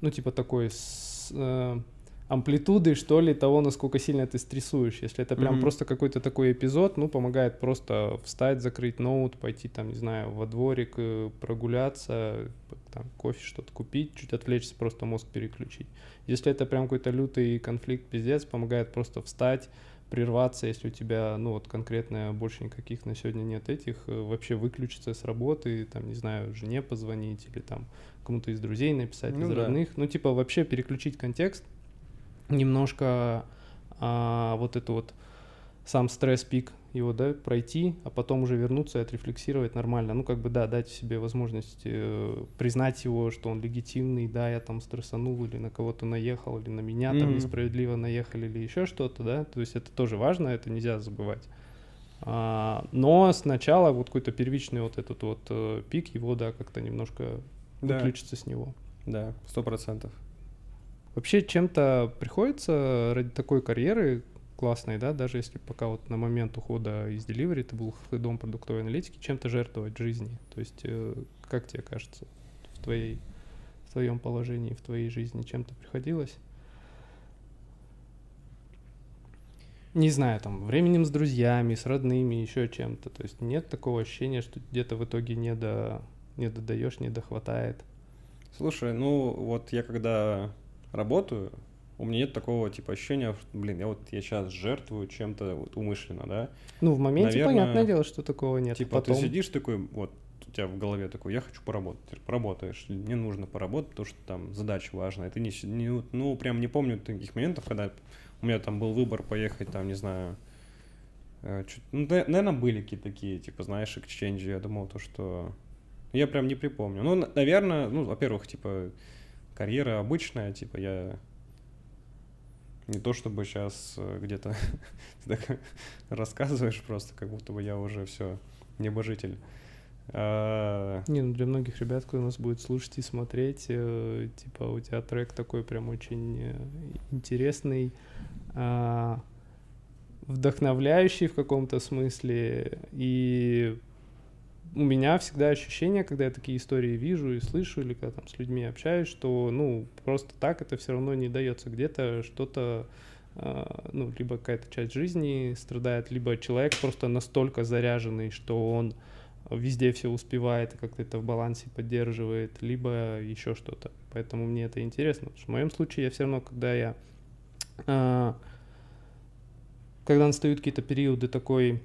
ну, типа такой с, э, амплитуды, что ли, того, насколько сильно ты стрессуешь. Если это прям Мгм. просто какой-то такой эпизод, ну, помогает просто встать, закрыть ноут, пойти там, не знаю, во дворик, э, прогуляться, там, кофе что-то купить, чуть отвлечься, просто мозг переключить. Если это прям какой-то лютый конфликт, пиздец, помогает просто встать, прерваться, если у тебя, ну, вот конкретно больше никаких на сегодня нет этих, э, вообще выключиться с работы, там, не знаю, жене позвонить или там кому-то из друзей написать, Ну из да. родных, ну, типа вообще переключить контекст, немножко а, вот это вот сам стресс-пик его, да, пройти, а потом уже вернуться и отрефлексировать нормально. Ну, как бы, да, дать себе возможность э, признать его, что он легитимный, да, я там стрессанул или на кого-то наехал, или на меня там Мгм. несправедливо наехали, или еще что-то, да, то есть это тоже важно, это нельзя забывать. А, но сначала вот какой-то первичный вот этот вот э, пик, его, да, как-то немножко Да, выключиться с него. да, сто процентов. Вообще чем-то приходится ради такой карьеры классной, да, даже если пока вот на момент ухода из Delivery ты был хедом продуктовой аналитики, чем-то жертвовать жизни. То есть, э, как тебе кажется, в твоей в твоем положении, в твоей жизни чем-то приходилось? Не знаю, там, временем с друзьями, с родными, еще чем-то. То есть нет такого ощущения, что где-то в итоге не, до, не додаешь, не дохватает. Слушай, ну вот я когда работаю, у меня нет такого типа ощущения, что, блин, я вот я сейчас жертвую чем-то вот умышленно, да? Ну, в моменте, Наверное, понятное дело, что такого нет. типа Потом... ты сидишь такой, вот у тебя в голове такой, я хочу поработать, поработаешь, мне нужно поработать, потому что там задача важная. Ты не, не- ну прям не помню таких моментов, когда у меня там был выбор поехать там, не знаю, э, чуть- ну, наверное, были какие-то такие, типа, знаешь, эксченджи, я думал то, что я прям не припомню. Ну, на- наверное, ну, во-первых, типа, карьера обычная, типа, я не то чтобы сейчас где-то ты так рассказываешь просто, как будто бы я уже все небожитель. А, Не, ну для многих ребят, кто нас будет слушать и смотреть, э, типа у тебя трек такой прям очень э, интересный, а, вдохновляющий в каком-то смысле. И у меня всегда ощущение, когда я такие истории вижу и слышу, или когда там с людьми общаюсь, что, ну, просто так это все равно не дается. Где-то что-то, а, ну, либо какая-то часть жизни страдает, либо человек просто настолько заряженный, что он везде все успевает и как-то это в балансе поддерживает, либо еще что-то. Поэтому мне это интересно. Потому что в моем случае я все равно, когда я... а, когда настают какие-то периоды такой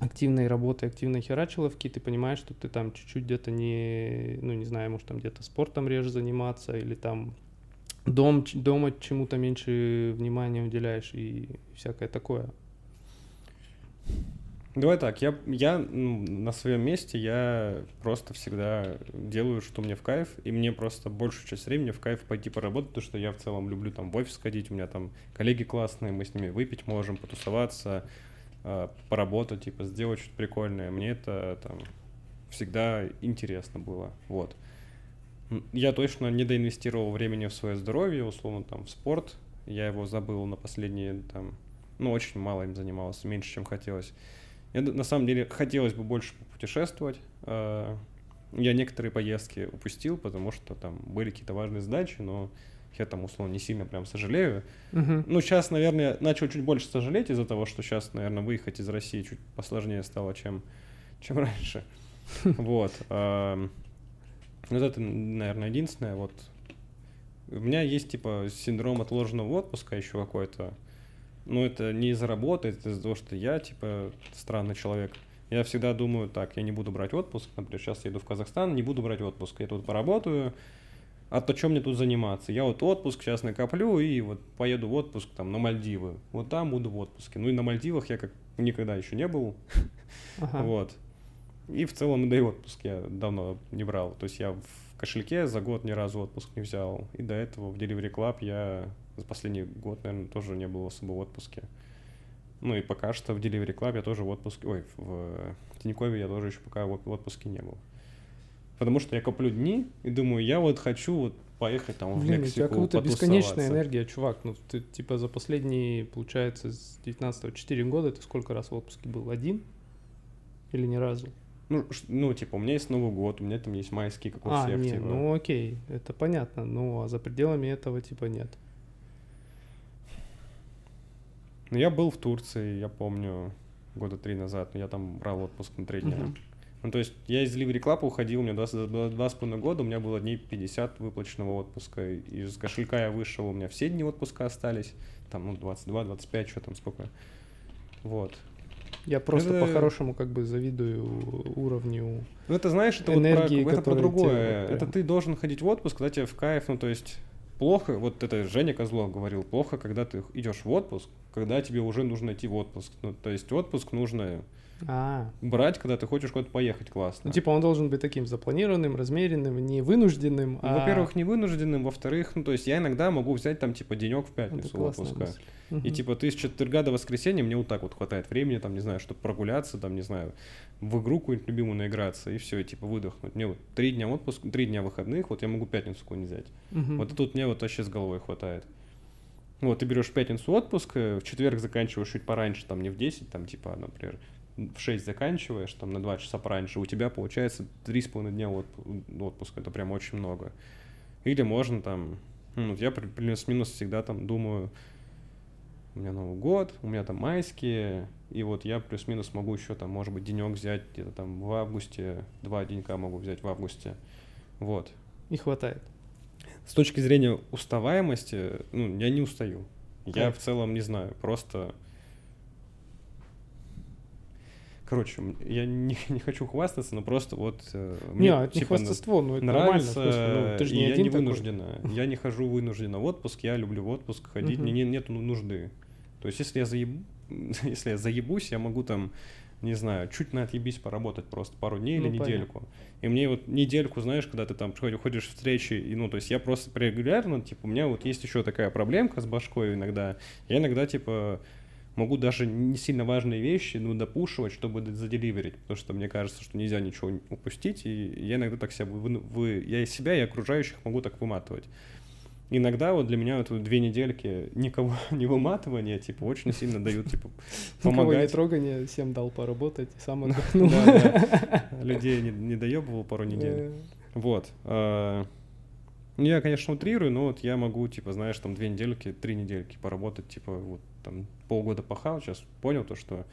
активной работы, активной херачиловки, ты понимаешь, что ты там чуть-чуть где-то не, ну не знаю, может там где-то спортом реже заниматься или там дом, дома чему-то меньше внимания уделяешь и всякое такое. Давай так, я, я ну, на своем месте, я просто всегда делаю, что мне в кайф, и мне просто большую часть времени в кайф пойти поработать, потому что я в целом люблю там в офис ходить, у меня там коллеги классные, мы с ними выпить можем, потусоваться, поработать, типа, сделать что-то прикольное. Мне это там всегда интересно было, вот. Я точно не доинвестировал времени в свое здоровье, условно, там, в спорт. Я его забыл на последние, там, ну, очень мало им занимался, меньше, чем хотелось. Я, на самом деле, хотелось бы больше путешествовать. Э, я некоторые поездки упустил, потому что там были какие-то важные задачи, но я там, условно, не сильно прям сожалею. Мгм. Ну, сейчас, наверное, начал чуть больше сожалеть из-за того, что сейчас, наверное, выехать из России чуть посложнее стало, чем, чем раньше. Вот. Вот это, наверное, единственное. Вот. У меня есть, типа, синдром отложенного отпуска еще какой-то. Но это не из-за работы, это из-за того, что я, типа, странный человек. Я всегда думаю, так, я не буду брать отпуск, например, сейчас я еду в Казахстан, не буду брать отпуск, я тут поработаю, а то чем мне тут заниматься? Я вот отпуск сейчас накоплю и вот поеду в отпуск там на Мальдивы. Вот там буду в отпуске. Ну и на Мальдивах я как никогда еще не был. Ага. Вот. И в целом, да и отпуск я давно не брал. То есть я в кошельке за год ни разу отпуск не взял. И до этого в Delivery Club я за последний год, наверное, тоже не был особо в отпуске. Ну и пока что в Delivery Club я тоже в отпуске, ой, в Тинькове я тоже еще пока в в отпуске не был. Потому что я коплю дни и думаю, я вот хочу вот поехать там в Блин, у тебя Мексику, какая-то бесконечная энергия, чувак. Ну, ты, типа, за последние, получается, с 19 4 года ты сколько раз в отпуске был? Один? Или ни разу? Ну, ну, типа, у меня есть Новый год, у меня там есть майские, как у а, всех, не, типа. ну окей, это понятно. Ну, а за пределами этого, типа, нет. Ну, я был в Турции, я помню, года три назад, но я там брал отпуск на три дня. Мгм. Ну, то есть я из Delivery Club уходил, у меня два, с- два, два с половиной года, у меня было дней 50 выплаченного отпуска. Из кошелька я вышел, у меня все дни отпуска остались. Там, ну, 22, 25, что там, сколько. Вот. Я просто Это- по-хорошему как бы завидую уровню. Ну, это, знаешь, это вот про, Энергии, это про другое. вот Это прям- ты должен ходить в отпуск, когда тебе в кайф, ну, то есть плохо, вот это Женя Козлов говорил, плохо, когда ты идешь в отпуск, когда тебе уже нужно идти в отпуск. Ну, то есть отпуск нужно А, брать, когда ты хочешь куда-то поехать классно. ну типа он должен быть таким запланированным, размеренным, не вынужденным, Ну, а... Во-первых, не вынужденным, во-вторых, ну, то есть я иногда могу взять там, типа, денек в пятницу отпуска. мысль. И типа ты с четверга до воскресенья мне вот так вот хватает времени, там, не знаю, чтобы прогуляться, там, не знаю, в игру какую-нибудь любимую наиграться, и все, и типа выдохнуть. Мне вот три дня отпуск, три дня выходных, вот я могу пятницу какую-нибудь взять. Мгм. Вот тут мне вот вообще с головой хватает. Вот, ты берешь в пятницу отпуск, э, в четверг заканчиваешь чуть пораньше, там, не в 10, там, типа, например, в 6 заканчиваешь, там, на 2 часа пораньше, у тебя получается 3,5 дня отп- отпуска, это прям очень много. Или можно там, ну, я плюс-минус всегда там думаю, у меня Новый год, у меня там майские, и вот я плюс-минус могу еще там, может быть, денек взять где-то там в августе, два денька могу взять в августе, вот. Не хватает. С точки зрения уставаемости, ну, я не устаю. Я Кайф. в целом не знаю, просто... Короче, я не, не хочу хвастаться, но просто вот... э, Не, мне, это не типа, хвастовство, ну это нормально. смысле, ну, ты же не я один не такой. вынуждена. Я не хожу вынужденно в отпуск, я люблю в отпуск ходить, Мгм. мне не- нету нужды. То есть если я, заеб... если я заебусь, я могу там, не знаю, чуть на отъебись поработать просто пару дней или Ну, понятно. недельку. И мне вот недельку, знаешь, когда ты там ходишь в встречи, и, ну, то есть я просто регулярно, типа, у меня вот есть еще такая проблемка с башкой иногда. Я иногда, типа, могу даже не сильно важные вещи, ну, допушивать, чтобы заделиверить, потому что мне кажется, что нельзя ничего упустить, и я иногда так себя, вы, вы- я и себя, и окружающих могу так выматывать. Иногда вот для меня вот две недельки никого не выматывания, типа, очень сильно дают, типа, Никого не помогать. трогание, всем дал поработать, сам отдохнул. Людей не, доебывал пару недель. Вот. Я, конечно, утрирую, но вот я могу, типа, знаешь, там две недельки, три недельки поработать, типа, вот там полгода пахал, сейчас понял то, что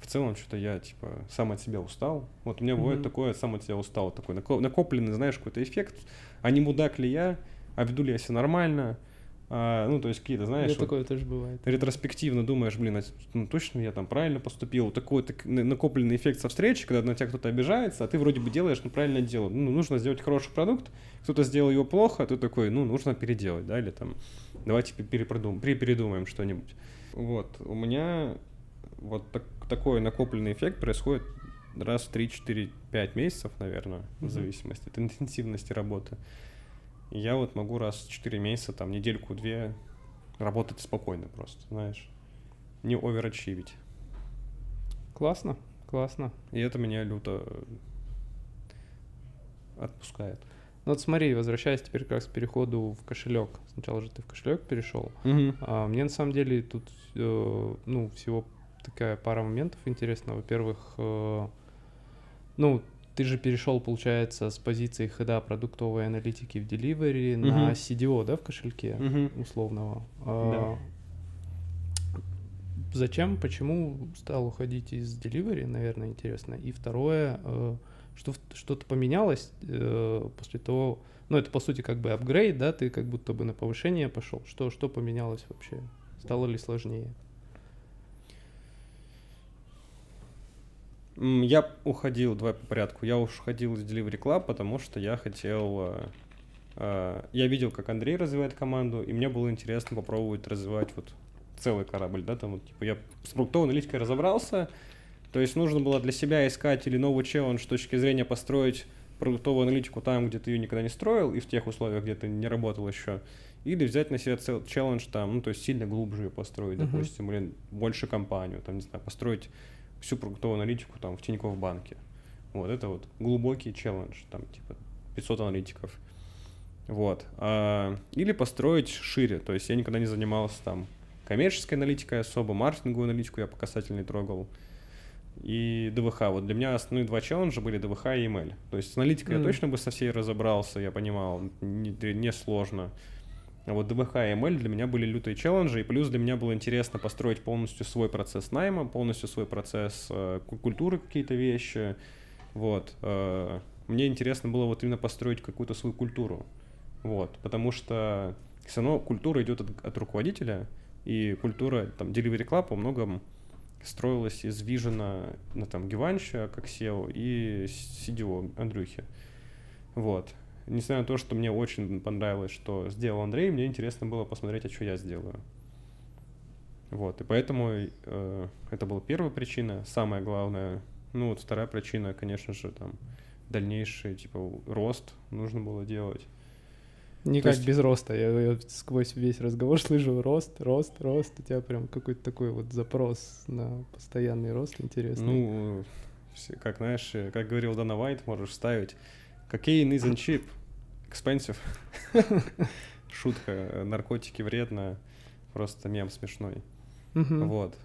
в целом что-то я, типа, сам от себя устал. Вот у меня бывает Мгм. такое, сам от себя устал, такой нако- накопленный, знаешь, какой-то эффект. А не мудак ли я, а веду ли я себя нормально, А, ну, то есть какие-то, знаешь, меня вот такое тоже бывает. ретроспективно думаешь, блин, а ну, точно я там правильно поступил. Такой так, на- накопленный эффект со встречи, когда на тебя кто-то обижается, а ты вроде бы делаешь неправильное дело. Ну, нужно сделать хороший продукт, кто-то сделал его плохо, а ты такой, ну, нужно переделать, да, или там, давайте пе- перепродум- пере- передумаем что-нибудь. Вот, у меня вот так- такой накопленный эффект происходит раз в 3-4-5 месяцев, наверное, в Мгм. зависимости от интенсивности работы. И я вот могу раз в 4 месяца, там, недельку-две работать спокойно просто, знаешь. Не оверачивить. Классно, классно. И это меня люто отпускает. Ну вот смотри, возвращаясь теперь как к переходу в кошелек. Сначала же ты в кошелек перешел. Мгм. А мне на самом деле тут, э, ну, всего такая пара моментов интересна. Во-первых, э, ну, ты же перешел, получается, с позиции хода продуктовой аналитики в Delivery на Мгм. CDO, да, в кошельке Мгм. условного. А, Зачем, почему стал уходить из Delivery, наверное, интересно. И второе, э, что что-то поменялось э, после того, ну, это, по сути, как бы апгрейд, да, ты как будто бы на повышение пошел. Что, что поменялось вообще? Стало ли сложнее? Я уходил, давай по порядку, я уходил из Delivery Club, потому что я хотел... э, э, Я видел, как Андрей развивает команду, и мне было интересно попробовать развивать вот целый корабль, да, там вот, типа, я с продуктовой аналитикой разобрался, то есть нужно было для себя искать или новый челлендж с точки зрения построить продуктовую аналитику там, где ты ее никогда не строил, и в тех условиях, где ты не работал еще, или взять на себя цел- челлендж там, ну, то есть сильно глубже ее построить, Мгм. допустим, или больше компанию, там, не знаю, построить всю продуктовую аналитику там в Тинькофф банке. Вот, это вот глубокий челлендж, там, типа 500 аналитиков. Вот. А, или построить шире, то есть я никогда не занимался там коммерческой аналитикой особо, маркетинговую аналитику я по касательно не трогал. И ДВХ. Вот для меня основные два челленджа были ДВХ и ML. То есть с аналитикой Мгм. я точно бы со всей разобрался, я понимал, не, не сложно. А вот ДВХ и ML для меня были лютые челленджи, и плюс для меня было интересно построить полностью свой процесс найма, полностью свой процесс э, ку- культуры какие-то вещи. Вот. э, мне интересно было вот именно построить какую-то свою культуру. Вот. Потому что все равно культура идет от, от руководителя, и культура там Delivery Club во многом строилась из вижена ну, там, Гиванча как SEO и CDO Андрюхи. Вот. Несмотря на то, что мне очень понравилось, что сделал Андрей, мне интересно было посмотреть, а что я сделаю. Вот, и поэтому э, это была первая причина. Самая главная, ну вот вторая причина, конечно же, там дальнейший, типа, рост нужно было делать. Никак есть- без роста. Я, я сквозь весь разговор слышу рост, рост, рост. У тебя прям какой-то такой вот запрос на постоянный рост интересный. Ну, как знаешь, как говорил Дана Вайт, можешь ставить Cocaine isn't cheap, expensive. Шутка, наркотики вредно, просто мем смешной. Вот.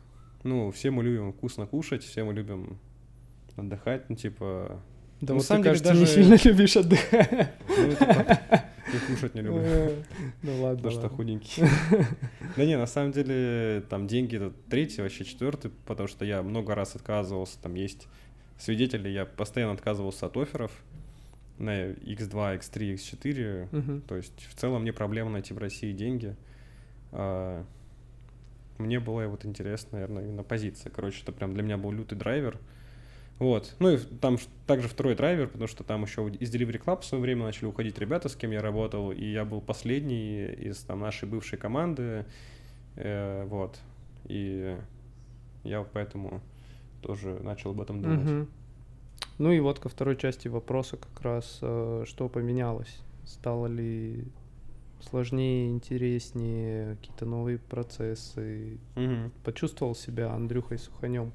Ну, все мы любим вкусно кушать, все мы любим отдыхать, ну, типа... Да на вот самом ты, деле кажется, не даже- сильно любишь отдыхать. Ну, типа, и кушать не люблю. Ну ладно, Потому что худенький. Да не, на самом деле, там деньги это третий, вообще четвертый, потому что я много раз отказывался, там есть свидетели, я постоянно отказывался от офферов на X2, X3, X4, Мгм. то есть в целом мне проблема найти в России деньги. А, Мне было вот интересно, наверное, именно позиция. Короче, это прям для меня был лютый драйвер. Вот. Ну и там также второй драйвер, потому что там еще из Delivery Club в свое время начали уходить ребята, с кем я работал, и я был последний из там нашей бывшей команды. Э, вот. И я поэтому тоже начал об этом думать. Мгм. Ну и вот ко второй части вопроса как раз, э, что поменялось? Стало ли сложнее, интереснее, какие-то новые процессы? Мгм. Почувствовал себя Андрюхой Суханем?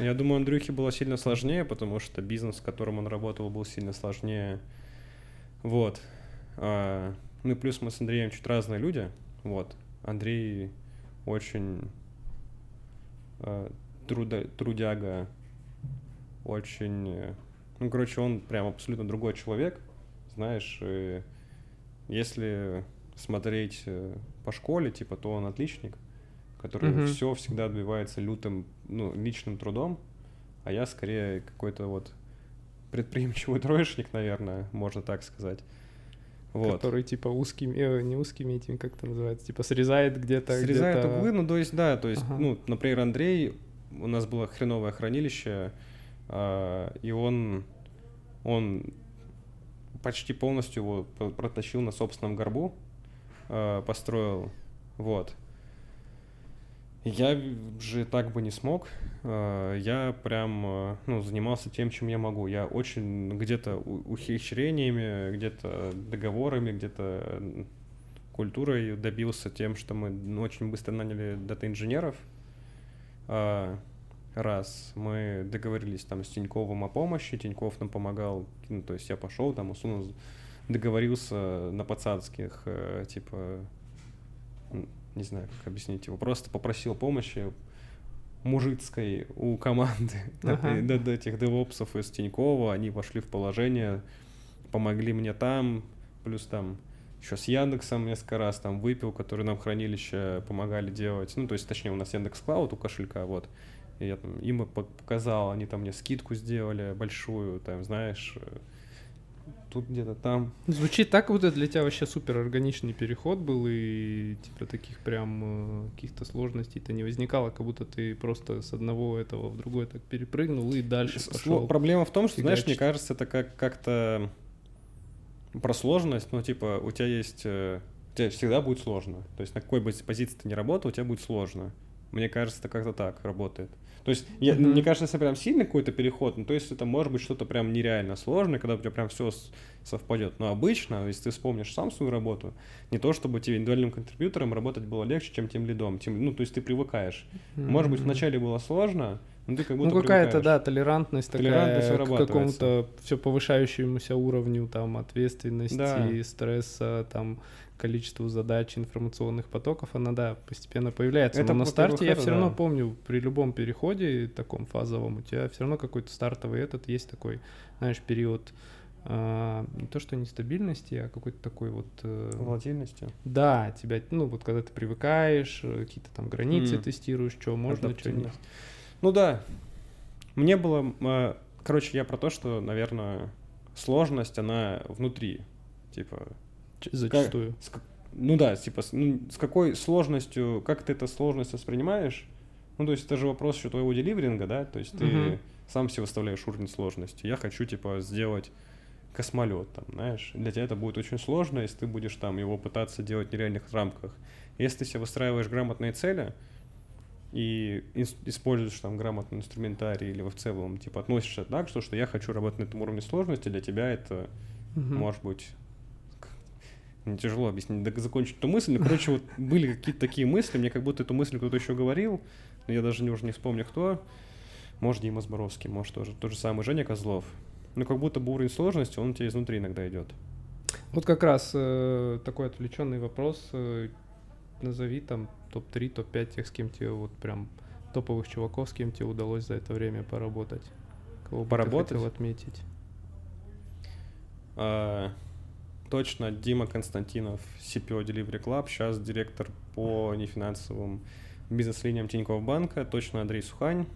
Я думаю, Андрюхе было сильно сложнее, потому что бизнес, с которым он работал, был сильно сложнее. Вот. А, ну и плюс мы с Андреем чуть разные люди. Вот. Андрей очень а, труда- трудяга, очень... э, Ну, короче, он прям абсолютно другой человек. Знаешь, э, если смотреть э, по школе, типа, то он отличник, который Мгм. все всегда добивается лютым, ну, личным трудом, а я скорее какой-то вот предприимчивый троечник, наверное, можно так сказать. Вот. Который типа узкими, э, не узкими этими, как это называется, типа срезает где-то. Срезает где-то... углы, ну, то есть, да, то есть, Ага. ну, например, Андрей, у нас было хреновое хранилище, и он, он почти полностью его про- протащил на собственном горбу, а, построил, вот. Я же так бы не смог. А, Я прям, а, ну, занимался тем, чем я могу. Я очень где-то ухищрениями, где-то договорами, где-то культурой добился тем, что мы очень быстро наняли дата-инженеров. Раз мы договорились там с Тиньковым о помощи, Тиньков нам помогал, ну, то есть я пошел там, условно, договорился на пацанских, э, типа, не знаю, как объяснить его, просто попросил помощи мужицкой у команды ага. до, до этих девопсов из Тинькова, они вошли в положение, помогли мне там, плюс там еще с Яндексом несколько раз там выпил, который нам хранилище помогали делать. Ну, то есть, точнее, у нас Яндекс Клауд у кошелька, вот. И я там им показал, они там мне скидку сделали большую, там, знаешь, э, тут где-то там. Звучит так, вот это для тебя вообще супер органичный переход был, и типа таких прям э, каких-то сложностей-то не возникало, как будто ты просто с одного этого в другой так перепрыгнул и дальше пошел. Проблема в том, что, знаешь, мне кажется, это как как-то про сложность, ну, типа, у тебя есть... Э, у тебя всегда будет сложно. То есть на какой бы позиции ты ни работал, у тебя будет сложно. Мне кажется, это как-то так работает. То есть, я, mm-hmm. мне кажется, если прям сильный какой-то переход, ну, то есть это может быть что-то прям нереально сложное, когда у тебя прям все совпадет. Но обычно, если ты вспомнишь сам свою работу, не то чтобы тебе индивидуальным контрибьютором работать было легче, чем тем лидом. Тем, ну, то есть ты привыкаешь. Mm-hmm. Может быть, вначале было сложно, ну, ты как будто ну какая-то, да, толерантность, толерантность такая к какому-то все повышающемуся уровню там ответственности, да. стресса, там количеству задач, информационных потоков, она, да, постепенно появляется. Это, Но на старте я все равно да. помню, при любом переходе таком фазовом, у тебя все равно какой-то стартовый этот есть такой, знаешь, период а, не то что нестабильности, а какой-то такой вот... Э, Волатильности? Да, тебя, ну вот когда ты привыкаешь, э, какие-то там границы mm. тестируешь, что можно, что нет. Ну да. Мне было... Э, короче, я про то, что, наверное, сложность, она внутри. Типа... Зачастую. Как, с, ну да, типа, с, ну, с какой сложностью, как ты эту сложность воспринимаешь? Ну, то есть это же вопрос еще твоего деливеринга, да? То есть ты uh-huh. сам себе выставляешь уровень сложности. Я хочу, типа, сделать космолет, там, знаешь. Для тебя это будет очень сложно, если ты будешь там его пытаться делать в нереальных рамках. Если ты себе выстраиваешь грамотные цели, и используешь там грамотный инструментарий или в целом типа относишься так, что, что я хочу работать на этом уровне сложности, для тебя это угу. может быть не тяжело объяснить, да, закончить эту мысль. Но, короче, вот были какие-то такие мысли, мне как будто эту мысль кто-то еще говорил, но я даже не, уже не вспомню кто. Может, Дима Зборовский, может, тоже тот же самый Женя Козлов. Но как будто бы уровень сложности, он у тебя изнутри иногда идет. Вот как раз э, такой отвлеченный вопрос. Э, назови там топ-3, топ-5 тех, с кем тебе вот прям топовых чуваков, с кем тебе удалось за это время поработать? Кого поработать? бы ты хотел отметить? А, точно Дима Константинов, CPO Delivery Club, сейчас директор по нефинансовым бизнес-линиям Тинькофф банка, точно Андрей Сухань,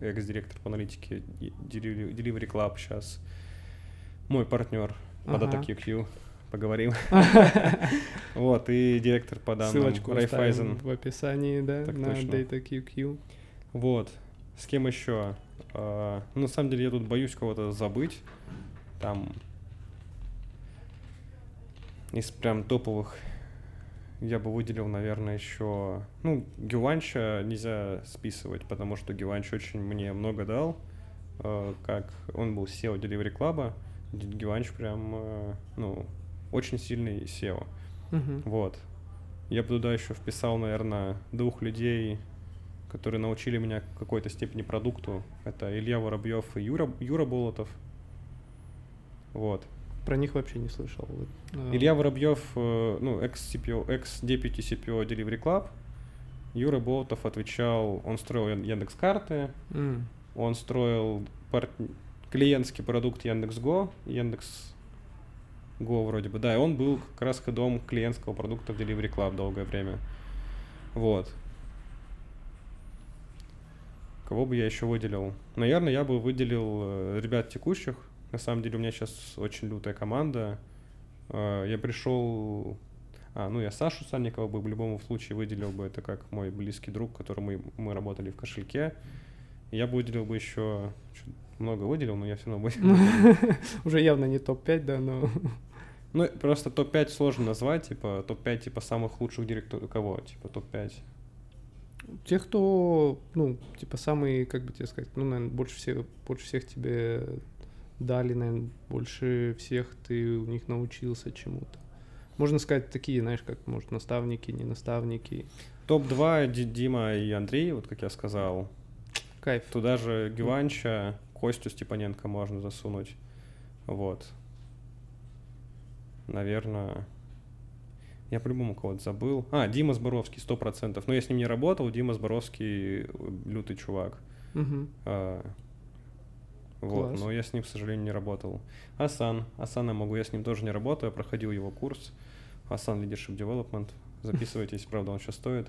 экс-директор по аналитике Delivery Club сейчас, мой партнер по ага. DataQQ поговорим. Вот, и директор по данным Ссылочку Райфайзен. в описании, да, так на DataQQ. Вот. С кем еще? Uh, ну, на самом деле я тут боюсь кого-то забыть. Там из прям топовых я бы выделил, наверное, еще... Ну, Гюванча нельзя списывать, потому что Гюванч очень мне много дал. Uh, как он был SEO Delivery Club. Гюванч прям, uh, ну, очень сильный SEO. Uh-huh. Вот. Я бы туда еще вписал, наверное, двух людей, которые научили меня в какой-то степени продукту. Это Илья Воробьев и Юра, Юра Болотов. Вот. Про них вообще не слышал. А. Илья Воробьев, э, ну, экс-CPO, экс-deputy CPO Delivery Club. Юра Болотов отвечал, он строил Яндекс-карты, mm. он строил пар... клиентский продукт Яндекс.Го, Яндекс Go вроде бы, да, и он был как раз ходом клиентского продукта в Delivery Club долгое время. Вот. Кого бы я еще выделил? Наверное, я бы выделил э, ребят текущих. На самом деле у меня сейчас очень лютая команда. Э, я пришел... А, ну я Сашу Санникова бы в любом случае выделил бы. Это как мой близкий друг, которым мы, мы работали в кошельке. Я бы выделил бы еще... Много выделил, но я все равно выделил. Уже явно не топ-5, да, но... Ну, просто топ-5 сложно назвать, типа, топ-5, типа, самых лучших директоров, кого, типа, топ-5? Тех, кто, ну, типа, самые, как бы тебе сказать, ну, наверное, больше всех, больше всех тебе дали, наверное, больше всех ты у них научился чему-то. Можно сказать, такие, знаешь, как, может, наставники, не наставники. Топ-2 Ди- Дима и Андрей, вот как я сказал. Кайф. Туда же Гиванча, Костю Степаненко можно засунуть. Вот. Наверное... Я по-любому кого-то забыл. А, Дима Зборовский, сто процентов. Но я с ним не работал. Дима Зборовский э, лютый чувак. Мгм. А, Вот, Класс. но я с ним, к сожалению, не работал. Асан. Асан я могу, я с ним тоже не работаю, я проходил его курс. Асан Leadership Development. Записывайтесь, правда, он сейчас стоит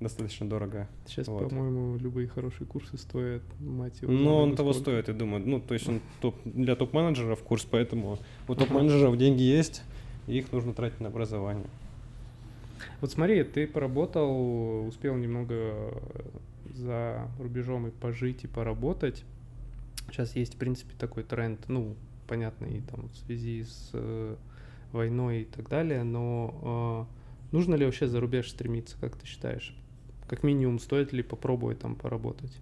достаточно дорого. Сейчас, Вот. по-моему, любые хорошие курсы стоят, мать его. Но знает он того сколько. стоит, я думаю. Ну, то есть он топ, для топ-менеджеров курс, поэтому у топ-менеджеров деньги есть, и их нужно тратить на образование. Вот смотри, ты поработал, успел немного за рубежом и пожить, и поработать. Сейчас есть, в принципе, такой тренд, ну, понятно, и там в связи с э, войной и так далее, но э, нужно ли вообще за рубеж стремиться, как ты считаешь? Как минимум, стоит ли попробовать там поработать?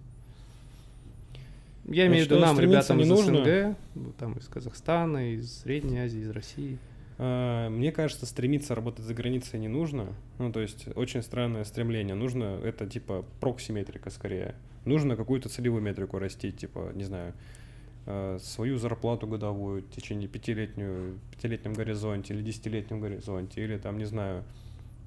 Я имею в виду считаю, нам, ребятам из нужно. СНГ, ну, там из Казахстана, из Средней Азии, из России. А, Мне кажется, стремиться работать за границей не нужно. Ну, то есть очень странное стремление. Нужно это типа проксиметрика скорее. Нужно какую-то целевую метрику растить, типа, не знаю, э, свою зарплату годовую в течение пятилетнюю, пятилетнем горизонте или десятилетнем горизонте, или там, не знаю,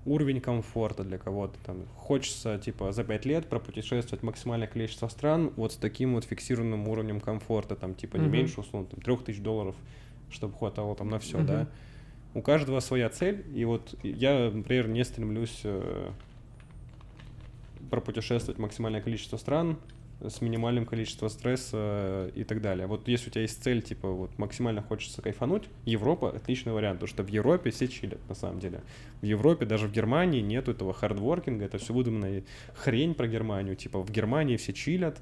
уровень комфорта для кого-то. Там хочется, типа, за пять лет пропутешествовать максимальное количество стран вот с таким вот фиксированным уровнем комфорта, там, типа, не Мгм. меньше, условно, там, трех тысяч долларов, чтобы хватало там на все, Мгм. да. У каждого своя цель, и вот я, например, не стремлюсь э, пропутешествовать максимальное количество стран с минимальным количеством стресса э, и так далее. Вот если у тебя есть цель, типа, вот максимально хочется кайфануть, Европа — отличный вариант, потому что в Европе все чилят, на самом деле. В Европе, даже в Германии нету этого хардворкинга, это все выдуманная хрень про Германию. Типа, в Германии все чилят,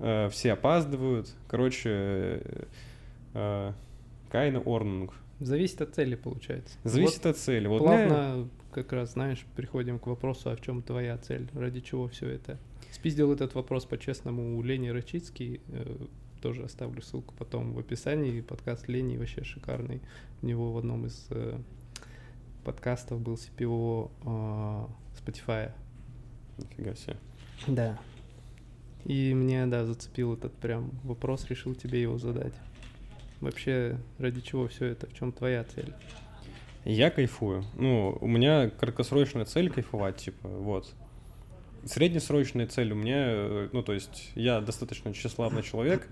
э, все опаздывают. Короче, э, э, Кайна Орнунг. Зависит от цели, получается. Зависит Вот от цели. Вот Плавно, как раз, знаешь, приходим к вопросу, а в чем твоя цель, ради чего все это. Спиздил этот вопрос по-честному у Лени Рачицкий, э, тоже оставлю ссылку потом в описании, подкаст Лени вообще шикарный, у него в одном из э, подкастов был CPO э, Spotify. Нифига себе. Да. И мне, да, зацепил этот прям вопрос, решил тебе его задать. Вообще, ради чего все это, в чем твоя цель? Я кайфую. Ну, у меня краткосрочная цель кайфовать, типа, вот. Среднесрочная цель у меня, э, ну, то есть я достаточно тщеславный человек,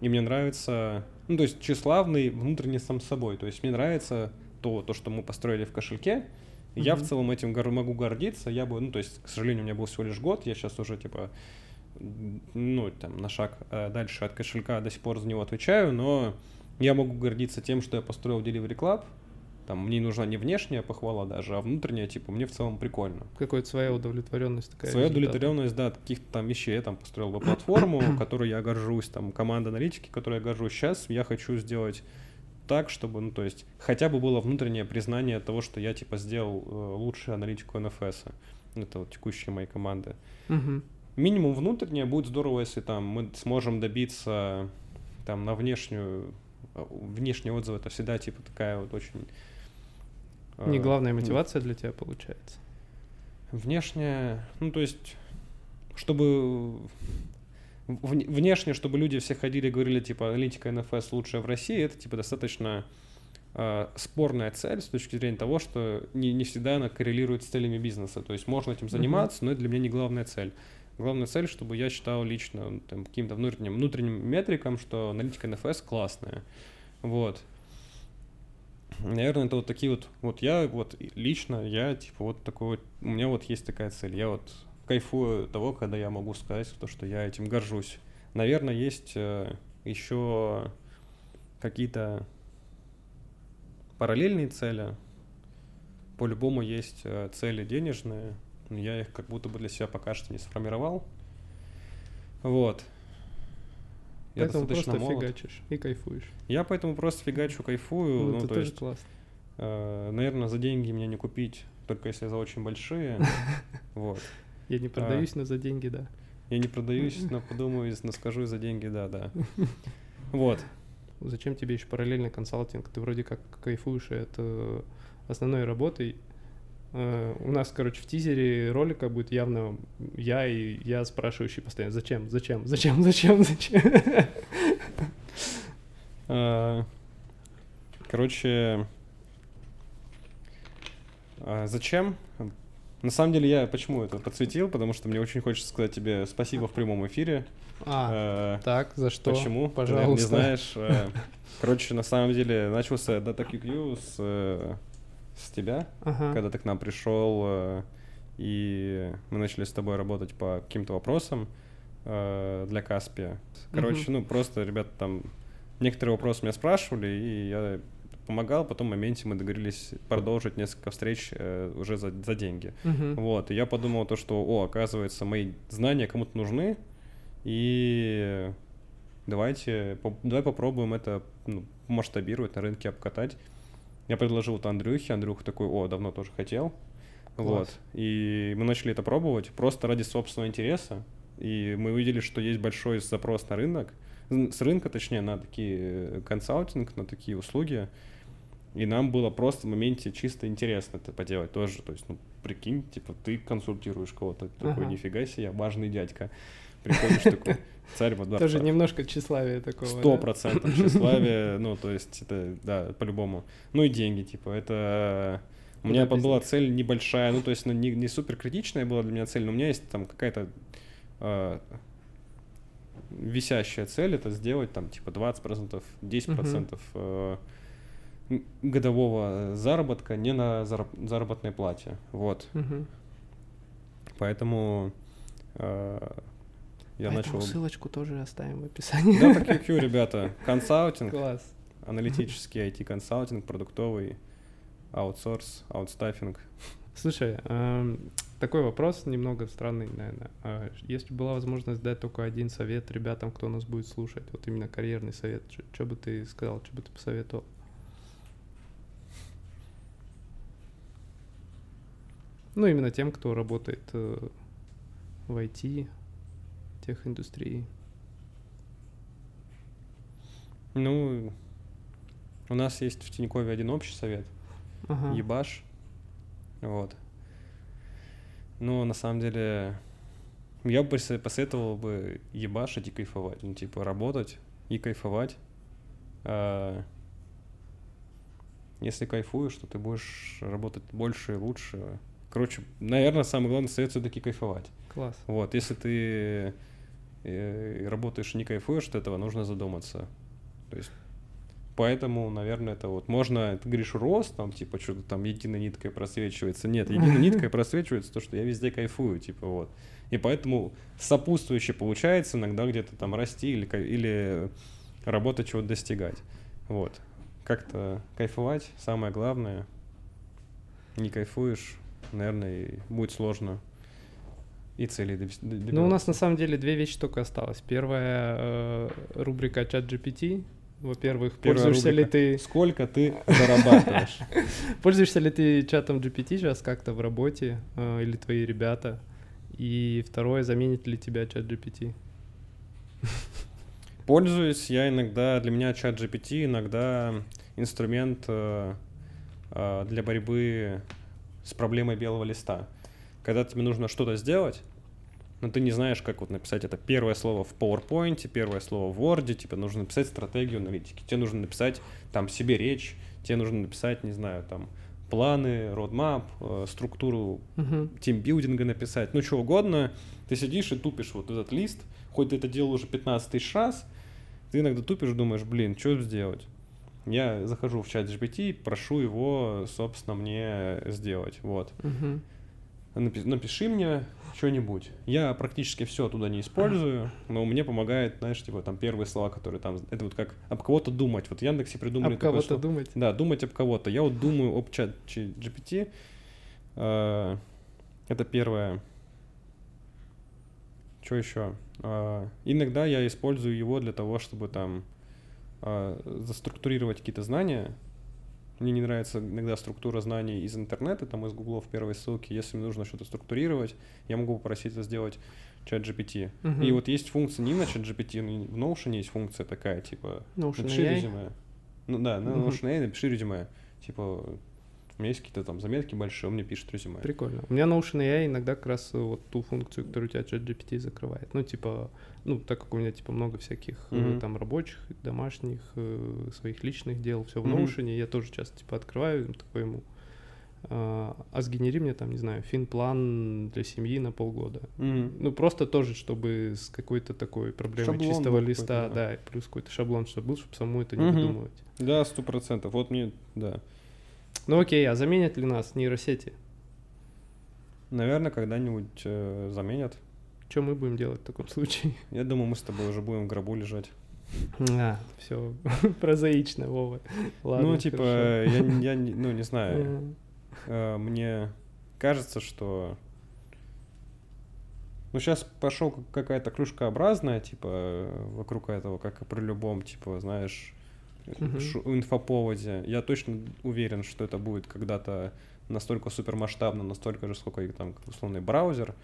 и мне нравится, ну, то есть тщеславный внутренне сам собой. То есть мне нравится то, то что мы построили в кошельке. Я в Мгм. целом этим могу гордиться. Я бы, ну, то есть, к сожалению, у меня был всего лишь год. Я сейчас уже, типа, ну, там, на шаг э, дальше от кошелька до сих пор за него отвечаю, но я могу гордиться тем, что я построил Delivery Club. Там мне не нужна не внешняя похвала даже, а внутренняя, типа, мне в целом прикольно. Какая-то своя удовлетворенность такая. Своя результата. удовлетворенность, да, каких-то там вещей. Я там построил бы платформу, которой я горжусь, там, команда аналитики, которой я горжусь. Сейчас я хочу сделать так, чтобы, ну, то есть, хотя бы было внутреннее признание того, что я, типа, сделал э, лучшую аналитику НФС. Это вот текущие моей команды. Мгм. Минимум внутреннее будет здорово, если там мы сможем добиться там на внешнюю э, внешние отзывы это всегда типа такая вот очень э, Не главная ну, мотивация для тебя получается. внешняя ну то есть чтобы вне- внешне чтобы люди все ходили и говорили типа аналитика НФС лучшая в России это типа достаточно э, спорная цель с точки зрения того, что не, не всегда она коррелирует с целями бизнеса. То есть можно этим заниматься, но это для меня не главная цель. Главная цель, чтобы я считал лично ну, там, каким-то внутренним, внутренним метрикам, что аналитика НФС классная. Вот. Наверное, это вот такие вот, вот я вот лично, я типа вот такой у меня вот есть такая цель. Я вот кайфую того, когда я могу сказать то, что я этим горжусь. Наверное, есть э, еще какие-то параллельные цели. По-любому есть э, цели денежные, но я их как будто бы для себя пока что не сформировал. Вот. Я Поэтому достаточно просто молод. фигачишь и кайфуешь. Я поэтому просто фигачу, кайфую. Ну, ну, это то тоже есть, классно. э, наверное, за деньги меня не купить, только если за очень большие. Вот. Я не а. продаюсь, но за деньги, да. Я не продаюсь, но подумаю, но скажу за деньги, да, да. Вот. Зачем тебе еще параллельный консалтинг? Ты вроде как кайфуешь и от э, основной работы. Э, у нас, короче, в тизере ролика будет явно я и я спрашивающий постоянно, зачем, зачем, зачем, зачем, зачем. А, Короче, а, зачем? На самом деле я почему это подсветил, потому что мне очень хочется сказать тебе спасибо в прямом эфире. А, Э, так, за что? Почему? Ты, наверное, не Пожалуйста. знаешь. Э, Короче, на самом деле начался DataQQ с, э, с тебя, Ага. когда ты к нам пришел, э, и мы начали с тобой работать по каким-то вопросам э, для Каспия. Короче, ну просто ребята там некоторые вопросы меня спрашивали, и я помогал, потом в моменте мы договорились продолжить несколько встреч э, уже за, за деньги. Мгм. Вот, и я подумал то, что, о, оказывается, мои знания кому-то нужны, и давайте, поп- давай попробуем это ну, масштабировать, на рынке обкатать. Я предложил это Андрюхе, Андрюха такой, о, давно тоже хотел. Вот, Класс. и мы начали это пробовать просто ради собственного интереса, и мы увидели, что есть большой запрос на рынок, с рынка, точнее, на такие э, консалтинг, на такие услуги, и нам было просто в моменте чисто интересно это поделать тоже. То есть, ну, прикинь, типа, ты консультируешь кого-то, ты такой, Ага. нифига себе, я важный дядька. Приходишь такой, царь дворца. Тоже немножко тщеславия такого. Сто процентов тщеславие, ну, то есть, это, да, по-любому. Ну и деньги, типа, это... У меня была цель небольшая, ну, то есть, ну, не, не супер критичная была для меня цель, но у меня есть там какая-то э, висящая цель, это сделать там, типа, 20%, 10% э, г- годового заработка не на зараб- заработной плате, вот. Мгм. Поэтому э, я Поэтому начал... ссылочку тоже оставим в описании. Да, по QQ, ребята, консалтинг, Класс. аналитический IT-консалтинг, продуктовый, аутсорс, аутстаффинг. Слушай, эм, такой вопрос немного странный, наверное. А Если бы была возможность дать только один совет ребятам, кто нас будет слушать, вот именно карьерный совет, что бы ты сказал, что бы ты посоветовал? Ну, именно тем, кто работает э, в IT, техиндустрии. Ну, у нас есть в Тинькове один общий совет, Ага. ебаш, вот. Но на самом деле я бы посо- посоветовал бы ебашить и кайфовать, ну, типа, работать и кайфовать. А, Если кайфуешь, то ты будешь работать больше и лучше. Короче, наверное, самый главный совет все-таки кайфовать. Класс. Вот, если ты работаешь и не кайфуешь от этого, нужно задуматься. То есть, поэтому, наверное, это вот можно, ты говоришь, рост, там, типа, что-то там единой ниткой просвечивается. Нет, единой ниткой просвечивается то, что я везде кайфую, типа, вот. И поэтому сопутствующе получается иногда где-то там расти или, или работать, чего-то достигать. Вот. Как-то кайфовать, самое главное. Не кайфуешь, наверное, и будет сложно и целей д- добиваться. Ну, у нас на самом деле две вещи только осталось. Первая э, рубрика чат GPT. Во-первых, пользуешься ли рубрика. ты Сколько ты зарабатываешь? пользуешься ли ты чатом GPT сейчас как-то в работе э, или твои ребята? И второе, заменит ли тебя чат GPT? Пользуюсь я иногда, для меня чат GPT иногда инструмент э, э, для борьбы с проблемой белого листа. Когда тебе нужно что-то сделать, но ты не знаешь, как вот написать это первое слово в PowerPoint, первое слово в Word, тебе нужно написать стратегию аналитики, тебе нужно написать там себе речь, тебе нужно написать, не знаю, там планы, roadmap, э, структуру тимбилдинга написать, ну что угодно, ты сидишь и тупишь вот этот лист, хоть ты это делал уже 15 тысяч раз, ты иногда тупишь, думаешь, блин, что сделать? Я захожу в чат GPT, прошу его, собственно, мне сделать, вот. Мгм. Напи- напиши мне что-нибудь. Я практически все туда не использую, но мне помогает, знаешь, типа там первые слова, которые там, это вот как об кого-то думать. Вот в Яндексе придумали Об кого-то думать. Да, думать об кого-то. Я вот думаю об чат GPT. Э, Это первое. Что еще? А, Иногда я использую его для того, чтобы там а, заструктурировать какие-то знания. Мне не нравится иногда структура знаний из интернета, там из гугла в первой ссылке. Если мне нужно что-то структурировать, я могу попросить это сделать чат GPT. Мгм. И вот есть функция не на чат GPT, но в Notion есть функция такая, типа Notion напиши AI. резюме. Ну да, на Мгм. Notion AI напиши резюме. Типа У меня есть какие-то там заметки большие, он мне пишет резюме. Прикольно. У меня Notion AI иногда как раз вот ту функцию, которую у тебя ChatGPT закрывает. Ну, типа, ну, так как у меня, типа, много всяких э, там рабочих, домашних, э, своих личных дел, все в. Notion, я тоже часто, типа, открываю, такой ему, а а сгенери мне там, не знаю, финплан для семьи на полгода. Мгм. Ну, просто тоже, чтобы с какой-то такой проблемой Шаблон чистого листа, да, и плюс какой-то шаблон, чтобы был, чтобы самому это не Мгм. выдумывать. Да, сто процентов. Вот мне, да. Ну окей, а заменят ли нас нейросети? Наверное, когда-нибудь э, заменят. Что мы будем делать в таком случае? Я думаю, мы с тобой уже будем в гробу лежать. А, все прозаично, Вова. Ладно, ну, типа, хорошо. я, не- я ну, не знаю. Мгм. Э, мне кажется, что... Ну, сейчас пошел какая-то клюшкообразная, типа, э, вокруг этого, как и при любом, типа, знаешь, Шу- инфоповоде. Я точно уверен, что это будет когда-то настолько супермасштабно, настолько же, сколько и там условный браузер.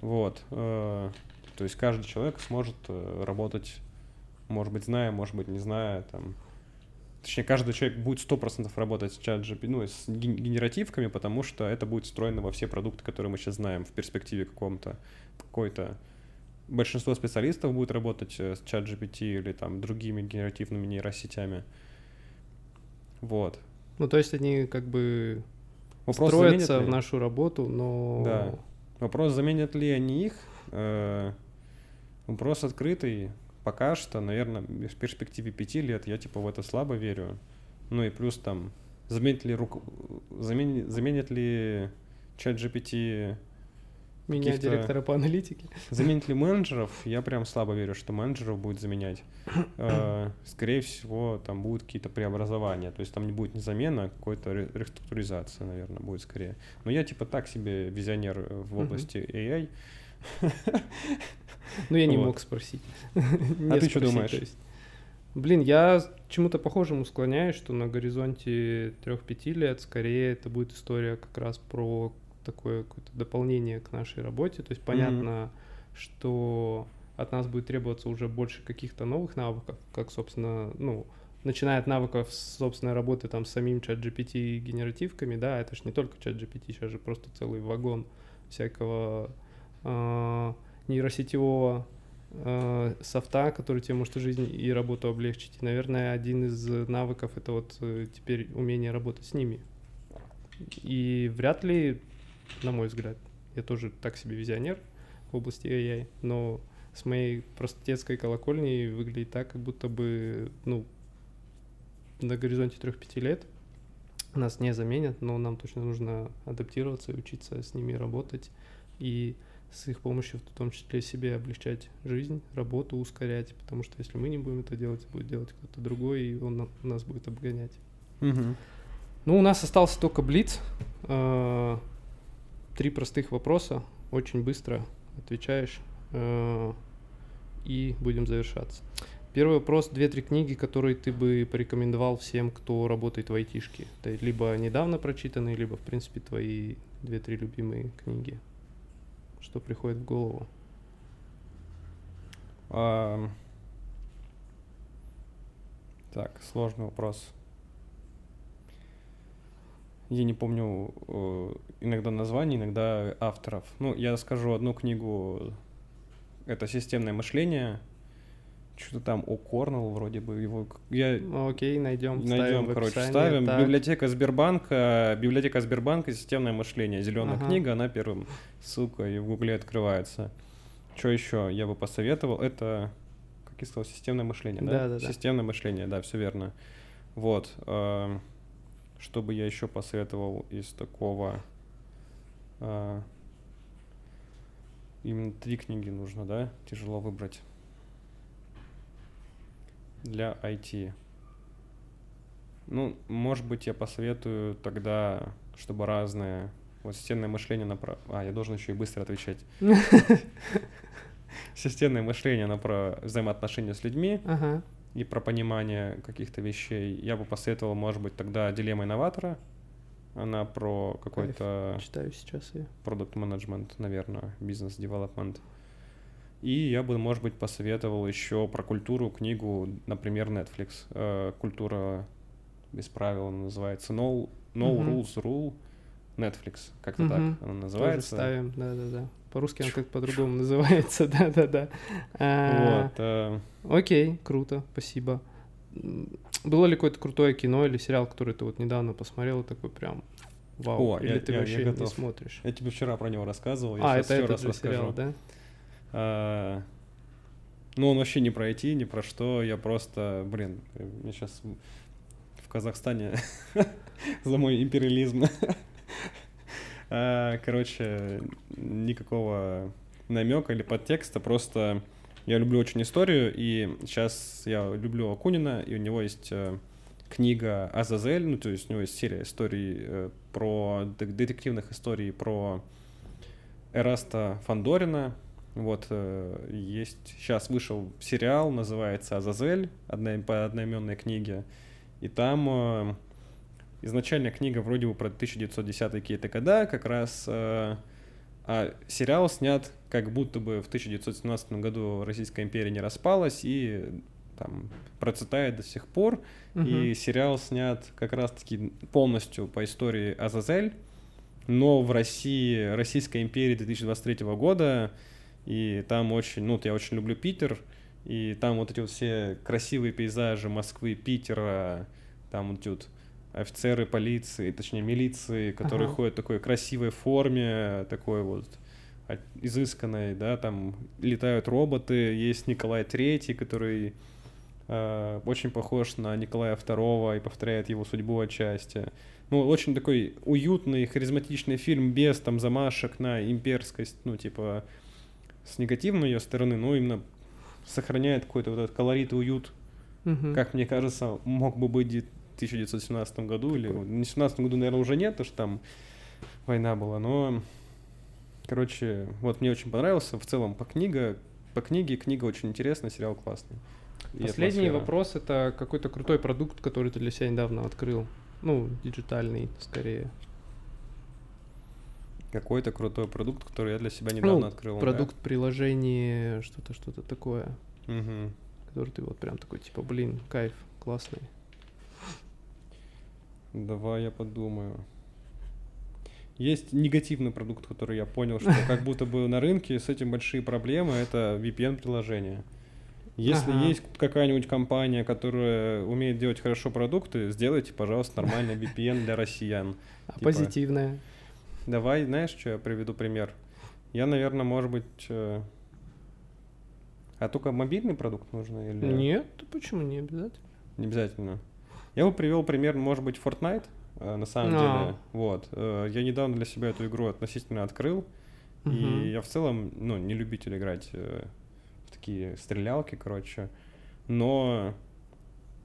Вот. э, То есть каждый человек сможет э, работать, может быть, зная, может быть, не зная, там, Точнее, каждый человек будет 100% работать с чат GPT, ну, с ген- генеративками, потому что это будет встроено во все продукты, которые мы сейчас знаем в перспективе каком-то, какой-то. Большинство специалистов будет работать э, с чат GPT или там другими генеративными нейросетями. Вот. Ну, то есть они как бы Вопрос, строятся в нашу работу, но... Да. Вопрос, заменят ли они их, э, вопрос открытый. Пока что, наверное, в перспективе пяти лет я типа в это слабо верю. Ну и плюс там, заменит ли, руку... заменит, заменит ли чат GPT, Меня каких-то- директора по аналитике. заменит ли менеджеров, я прям слабо верю, что менеджеров будет заменять. Э, Скорее всего, там будут какие-то преобразования. То есть там не будет не замена, а какой-то ре- реструктуризация, наверное, будет скорее. Но я типа так себе визионер э, в области AI. Ну, я не мог спросить. А ты спросить, думаешь? Блин, я чему-то похожему склоняюсь, что на горизонте 3-5 лет скорее это будет история как раз про такое какое-то дополнение к нашей работе. То есть понятно, что от нас будет требоваться уже больше каких-то новых навыков, как, собственно, ну, начиная от навыков собственной работы там с самим чат GPT и генеративками, да, это же не только чат GPT, сейчас же просто целый вагон всякого а, нейросетевого э, софта, который тебе может жизнь и работу облегчить. И, наверное, один из навыков это вот э, теперь умение работать с ними. И вряд ли, на мой взгляд, я тоже так себе визионер в области AI, но с моей простецкой колокольни выглядит так, как будто бы, ну, на горизонте 3-5 лет нас не заменят, но нам точно нужно адаптироваться и учиться с ними работать и с их помощью в том числе себе облегчать жизнь, работу ускорять, потому что если мы не будем это делать, будет делать кто-то другой, и он на- нас будет обгонять. Мгм. Ну, у нас остался только Блиц. Три простых вопроса, очень быстро отвечаешь, э, и будем завершаться. Первый вопрос. Две-три книги, которые ты бы порекомендовал всем, кто работает в айтишке. Это либо недавно прочитанные, либо, в принципе, твои две-три любимые книги. Что приходит в голову? Так, сложный вопрос. Я не помню э, иногда названий, иногда авторов. Ну, я скажу одну книгу. Это «Системное мышление». Что-то там о Корнелл вроде бы его... Я Окей, найдем, найдем, короче, описании. ставим. Так. Библиотека Сбербанка, библиотека Сбербанка, системное мышление, зеленая Ага. книга, она первым ссылкой в Гугле открывается. Что еще я бы посоветовал? Это, как я сказал, системное мышление, да? Да-да-да. Системное мышление, да, все верно. Вот. Что бы я еще посоветовал из такого? а, Именно три книги нужно, да? Тяжело выбрать. Для IT. Ну, может быть, я посоветую тогда, чтобы разные... Вот системное мышление на про... А, я должен еще и быстро отвечать. Системное мышление на про взаимоотношения с людьми Ага. И про понимание каких-то вещей. Я бы посоветовал, может быть, тогда дилемма инноватора. Она про какой-то Читаю сейчас ее. продукт менеджмент, наверное, бизнес-девелопмент. И я бы, может быть, посоветовал еще про культуру книгу, например, Netflix. Э, Культура без правил называется. No, No Мгм. Rules Rule Netflix, как-то Мгм. так она Тоже называется. ставим, да-да-да. По-русски он как по-другому называется, да-да-да. А, Вот, э, Окей, круто, спасибо. Было ли какое-то крутое кино или сериал, который ты вот недавно посмотрел, и такой прям вау, О, или я- ты я- я вообще не готов. смотришь? я тебе вчера про него рассказывал, я А, сейчас это еще этот раз расскажу. сериал, да? А, Ну, он вообще не про IT, ни про что. Я просто, блин, э, мне сейчас в Казахстане за мой империализм. А, Короче, никакого намека или подтекста, просто я люблю очень историю, и сейчас я люблю Акунина, и у него есть э, книга Азазель, ну, то есть у него есть серия историй э, про детективных историй про Эраста Фандорина. Вот э, есть сейчас вышел сериал, называется Азазель, одна, по одноименной книге. И там изначально книга вроде бы про 1910 какие-то года, как раз э, а сериал снят как будто бы в 1917 году Российская империя не распалась и там процветает до сих пор. И Мгм. сериал снят как раз-таки полностью по истории Азазель, но в России, Российской империи 2023 года, и там очень, ну, вот я очень люблю Питер, и там вот эти вот все красивые пейзажи Москвы, Питера, там вот эти вот офицеры полиции, точнее милиции, которые Ага. ходят в такой красивой форме, такой вот от- изысканной, да, там летают роботы, есть Николай Третий, который э, очень похож на Николая II и повторяет его судьбу отчасти. Ну, очень такой уютный, харизматичный фильм без там замашек на имперскость, ну, типа, с негативной ее стороны, но именно сохраняет какой-то вот этот колорит и уют, Мгм. как мне кажется, мог бы быть 1917 году, или в 17 году, наверное, уже нет, потому что там война была, но, короче, вот мне очень понравился, в целом, по книге, по книге, книга очень интересная, сериал классный. И Последний атмосфера. вопрос это какой-то крутой продукт, который ты для себя недавно открыл. Ну, диджитальный, скорее. Какой-то крутой продукт, который я для себя недавно Ну, открыл. да. Продукт, приложение, что-то, что-то такое, Мгм. который ты вот прям такой, типа, блин, кайф, классный. Давай я подумаю. Есть негативный продукт, который я понял, что как будто бы на рынке с этим большие проблемы, это VPN-приложение. Если Ага. есть какая-нибудь компания, которая умеет делать хорошо продукты, сделайте, пожалуйста, нормальный VPN для россиян. А Типа- позитивное? Давай, знаешь, что я приведу пример? Я, наверное, может быть... э, А только мобильный продукт нужно или... Нет, почему не обязательно? Не обязательно. Я бы привел пример, может быть, Fortnite, э, на самом А. деле. Вот. Э, Я недавно для себя эту игру относительно открыл. Мгм. И я в целом, ну, не любитель играть э, в такие стрелялки, короче. Но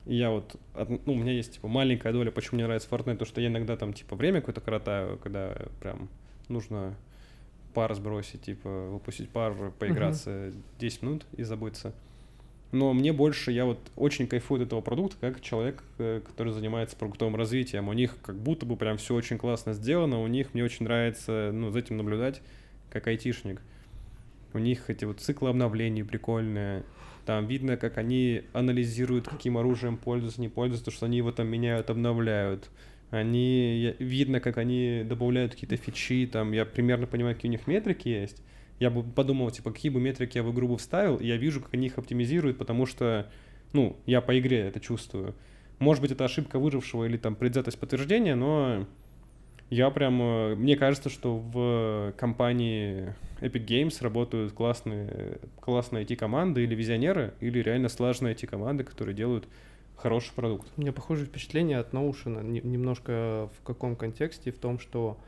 я вот, от- ну, у меня есть, типа, маленькая доля, почему мне нравится Fortnite, то что я иногда там, типа, время какое-то коротаю, когда прям нужно пар сбросить, типа, выпустить пар, поиграться 10 минут и забыться. Но мне больше, я вот очень кайфую от этого продукта, как человек, э, который занимается продуктовым развитием. У них как будто бы прям все очень классно сделано, у них мне очень нравится, ну, за этим наблюдать, как айтишник. У них эти вот циклы обновлений прикольные. Там видно, как они анализируют, каким оружием пользуются, не пользуются, то, что они его там меняют, обновляют. Они, видно, как они добавляют какие-то фичи, там, я примерно понимаю, какие у них метрики есть. Я бы подумал, типа, какие бы метрики я в игру бы вставил, и я вижу, как они их оптимизируют, потому что, ну, я по игре это чувствую. Может быть, это ошибка выжившего или там предвзятость подтверждения, но я прям, мне кажется, что в компании Epic Games работают классные, классные IT-команды или визионеры, или реально слаженные IT-команды, которые делают хороший продукт. У меня похожее впечатление от Notion, не- немножко в каком контексте, в том, что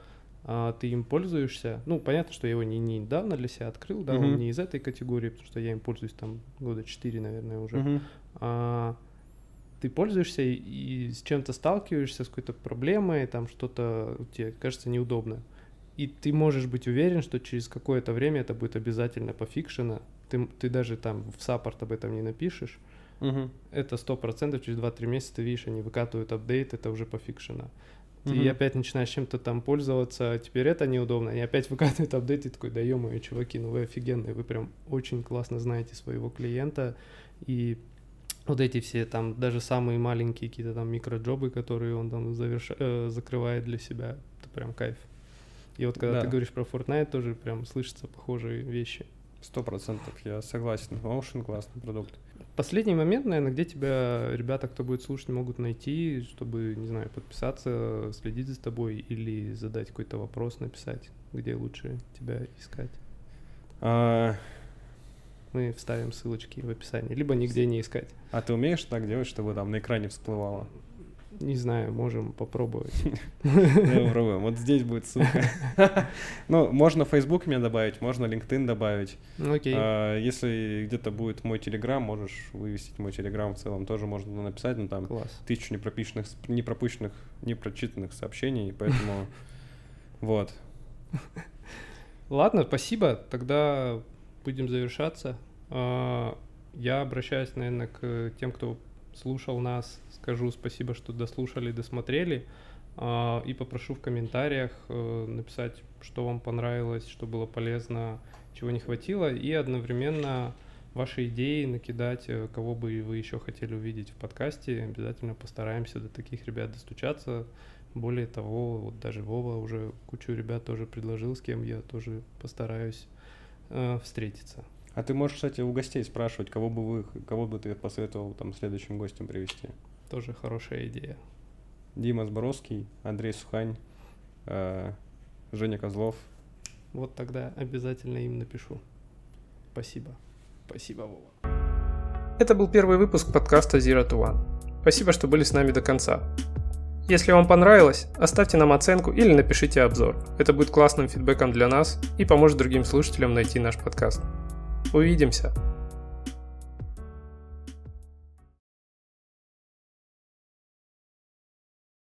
а, ты им пользуешься. Ну, понятно, что я его не, не недавно для себя открыл, да, он Мгм. не из этой категории, потому что я им пользуюсь там года 4, наверное, уже. Мгм. а, ты пользуешься и, и с чем-то сталкиваешься, с какой-то проблемой, там что-то тебе кажется неудобно. И ты можешь быть уверен, что через какое-то время это будет обязательно пофикшено. Ты, ты даже там в саппорт об этом не напишешь. Мгм. Это сто процентов через 2-3 месяца ты видишь, они выкатывают апдейт, это уже пофикшено. Ты Мгм. опять начинаешь чем-то там пользоваться, а теперь это неудобно, и опять выкатывают апдейт, и такой, да ё чуваки, ну вы офигенные, вы прям очень классно знаете своего клиента, и вот эти все там, даже самые маленькие какие-то там микроджобы, которые он там заверш... э, закрывает для себя, это прям кайф. И вот когда Да. ты говоришь про Fortnite, тоже прям слышатся похожие вещи. Сто процентов, я согласен. Notion классный продукт. Последний момент, наверное, где тебя ребята, кто будет слушать, могут найти, чтобы, не знаю, подписаться, следить за тобой или задать какой-то вопрос, написать, где лучше тебя искать. А, Мы вставим ссылочки в описании, либо нигде не искать. а ты умеешь так делать, чтобы там на экране всплывало? Не знаю, можем попробовать. Давай попробуем. Вот здесь будет ссылка. Ну, можно Facebook меня добавить, можно LinkedIn добавить. Ну, Окей. А, Если где-то будет мой Telegram, можешь вывесить мой Telegram в целом, тоже можно написать, но там тысячу непрописанных, не пропущенных, не прочитанных сообщений, поэтому вот. Ладно, спасибо. Тогда будем завершаться. А, Я обращаюсь, наверное, к тем, кто слушал нас. Скажу спасибо, что дослушали, досмотрели. А, И попрошу в комментариях э, написать, что вам понравилось, что было полезно, чего не хватило. И одновременно ваши идеи накидать, э, кого бы вы еще хотели увидеть в подкасте. Обязательно постараемся до таких ребят достучаться. Более того, вот даже Вова уже кучу ребят тоже предложил, с кем я тоже постараюсь э, встретиться. А ты можешь, кстати, у гостей спрашивать, кого бы вы, кого бы ты посоветовал там следующим гостем привести. Тоже хорошая идея. Дима Зборовский, Андрей Сухань, э, Женя Козлов. Вот тогда обязательно им напишу. Спасибо. Спасибо, Вова. Это был первый выпуск подкаста Zero to One. Спасибо, что были с нами до конца. Если вам понравилось, оставьте нам оценку или напишите обзор. Это будет классным фидбэком для нас и поможет другим слушателям найти наш подкаст. Увидимся!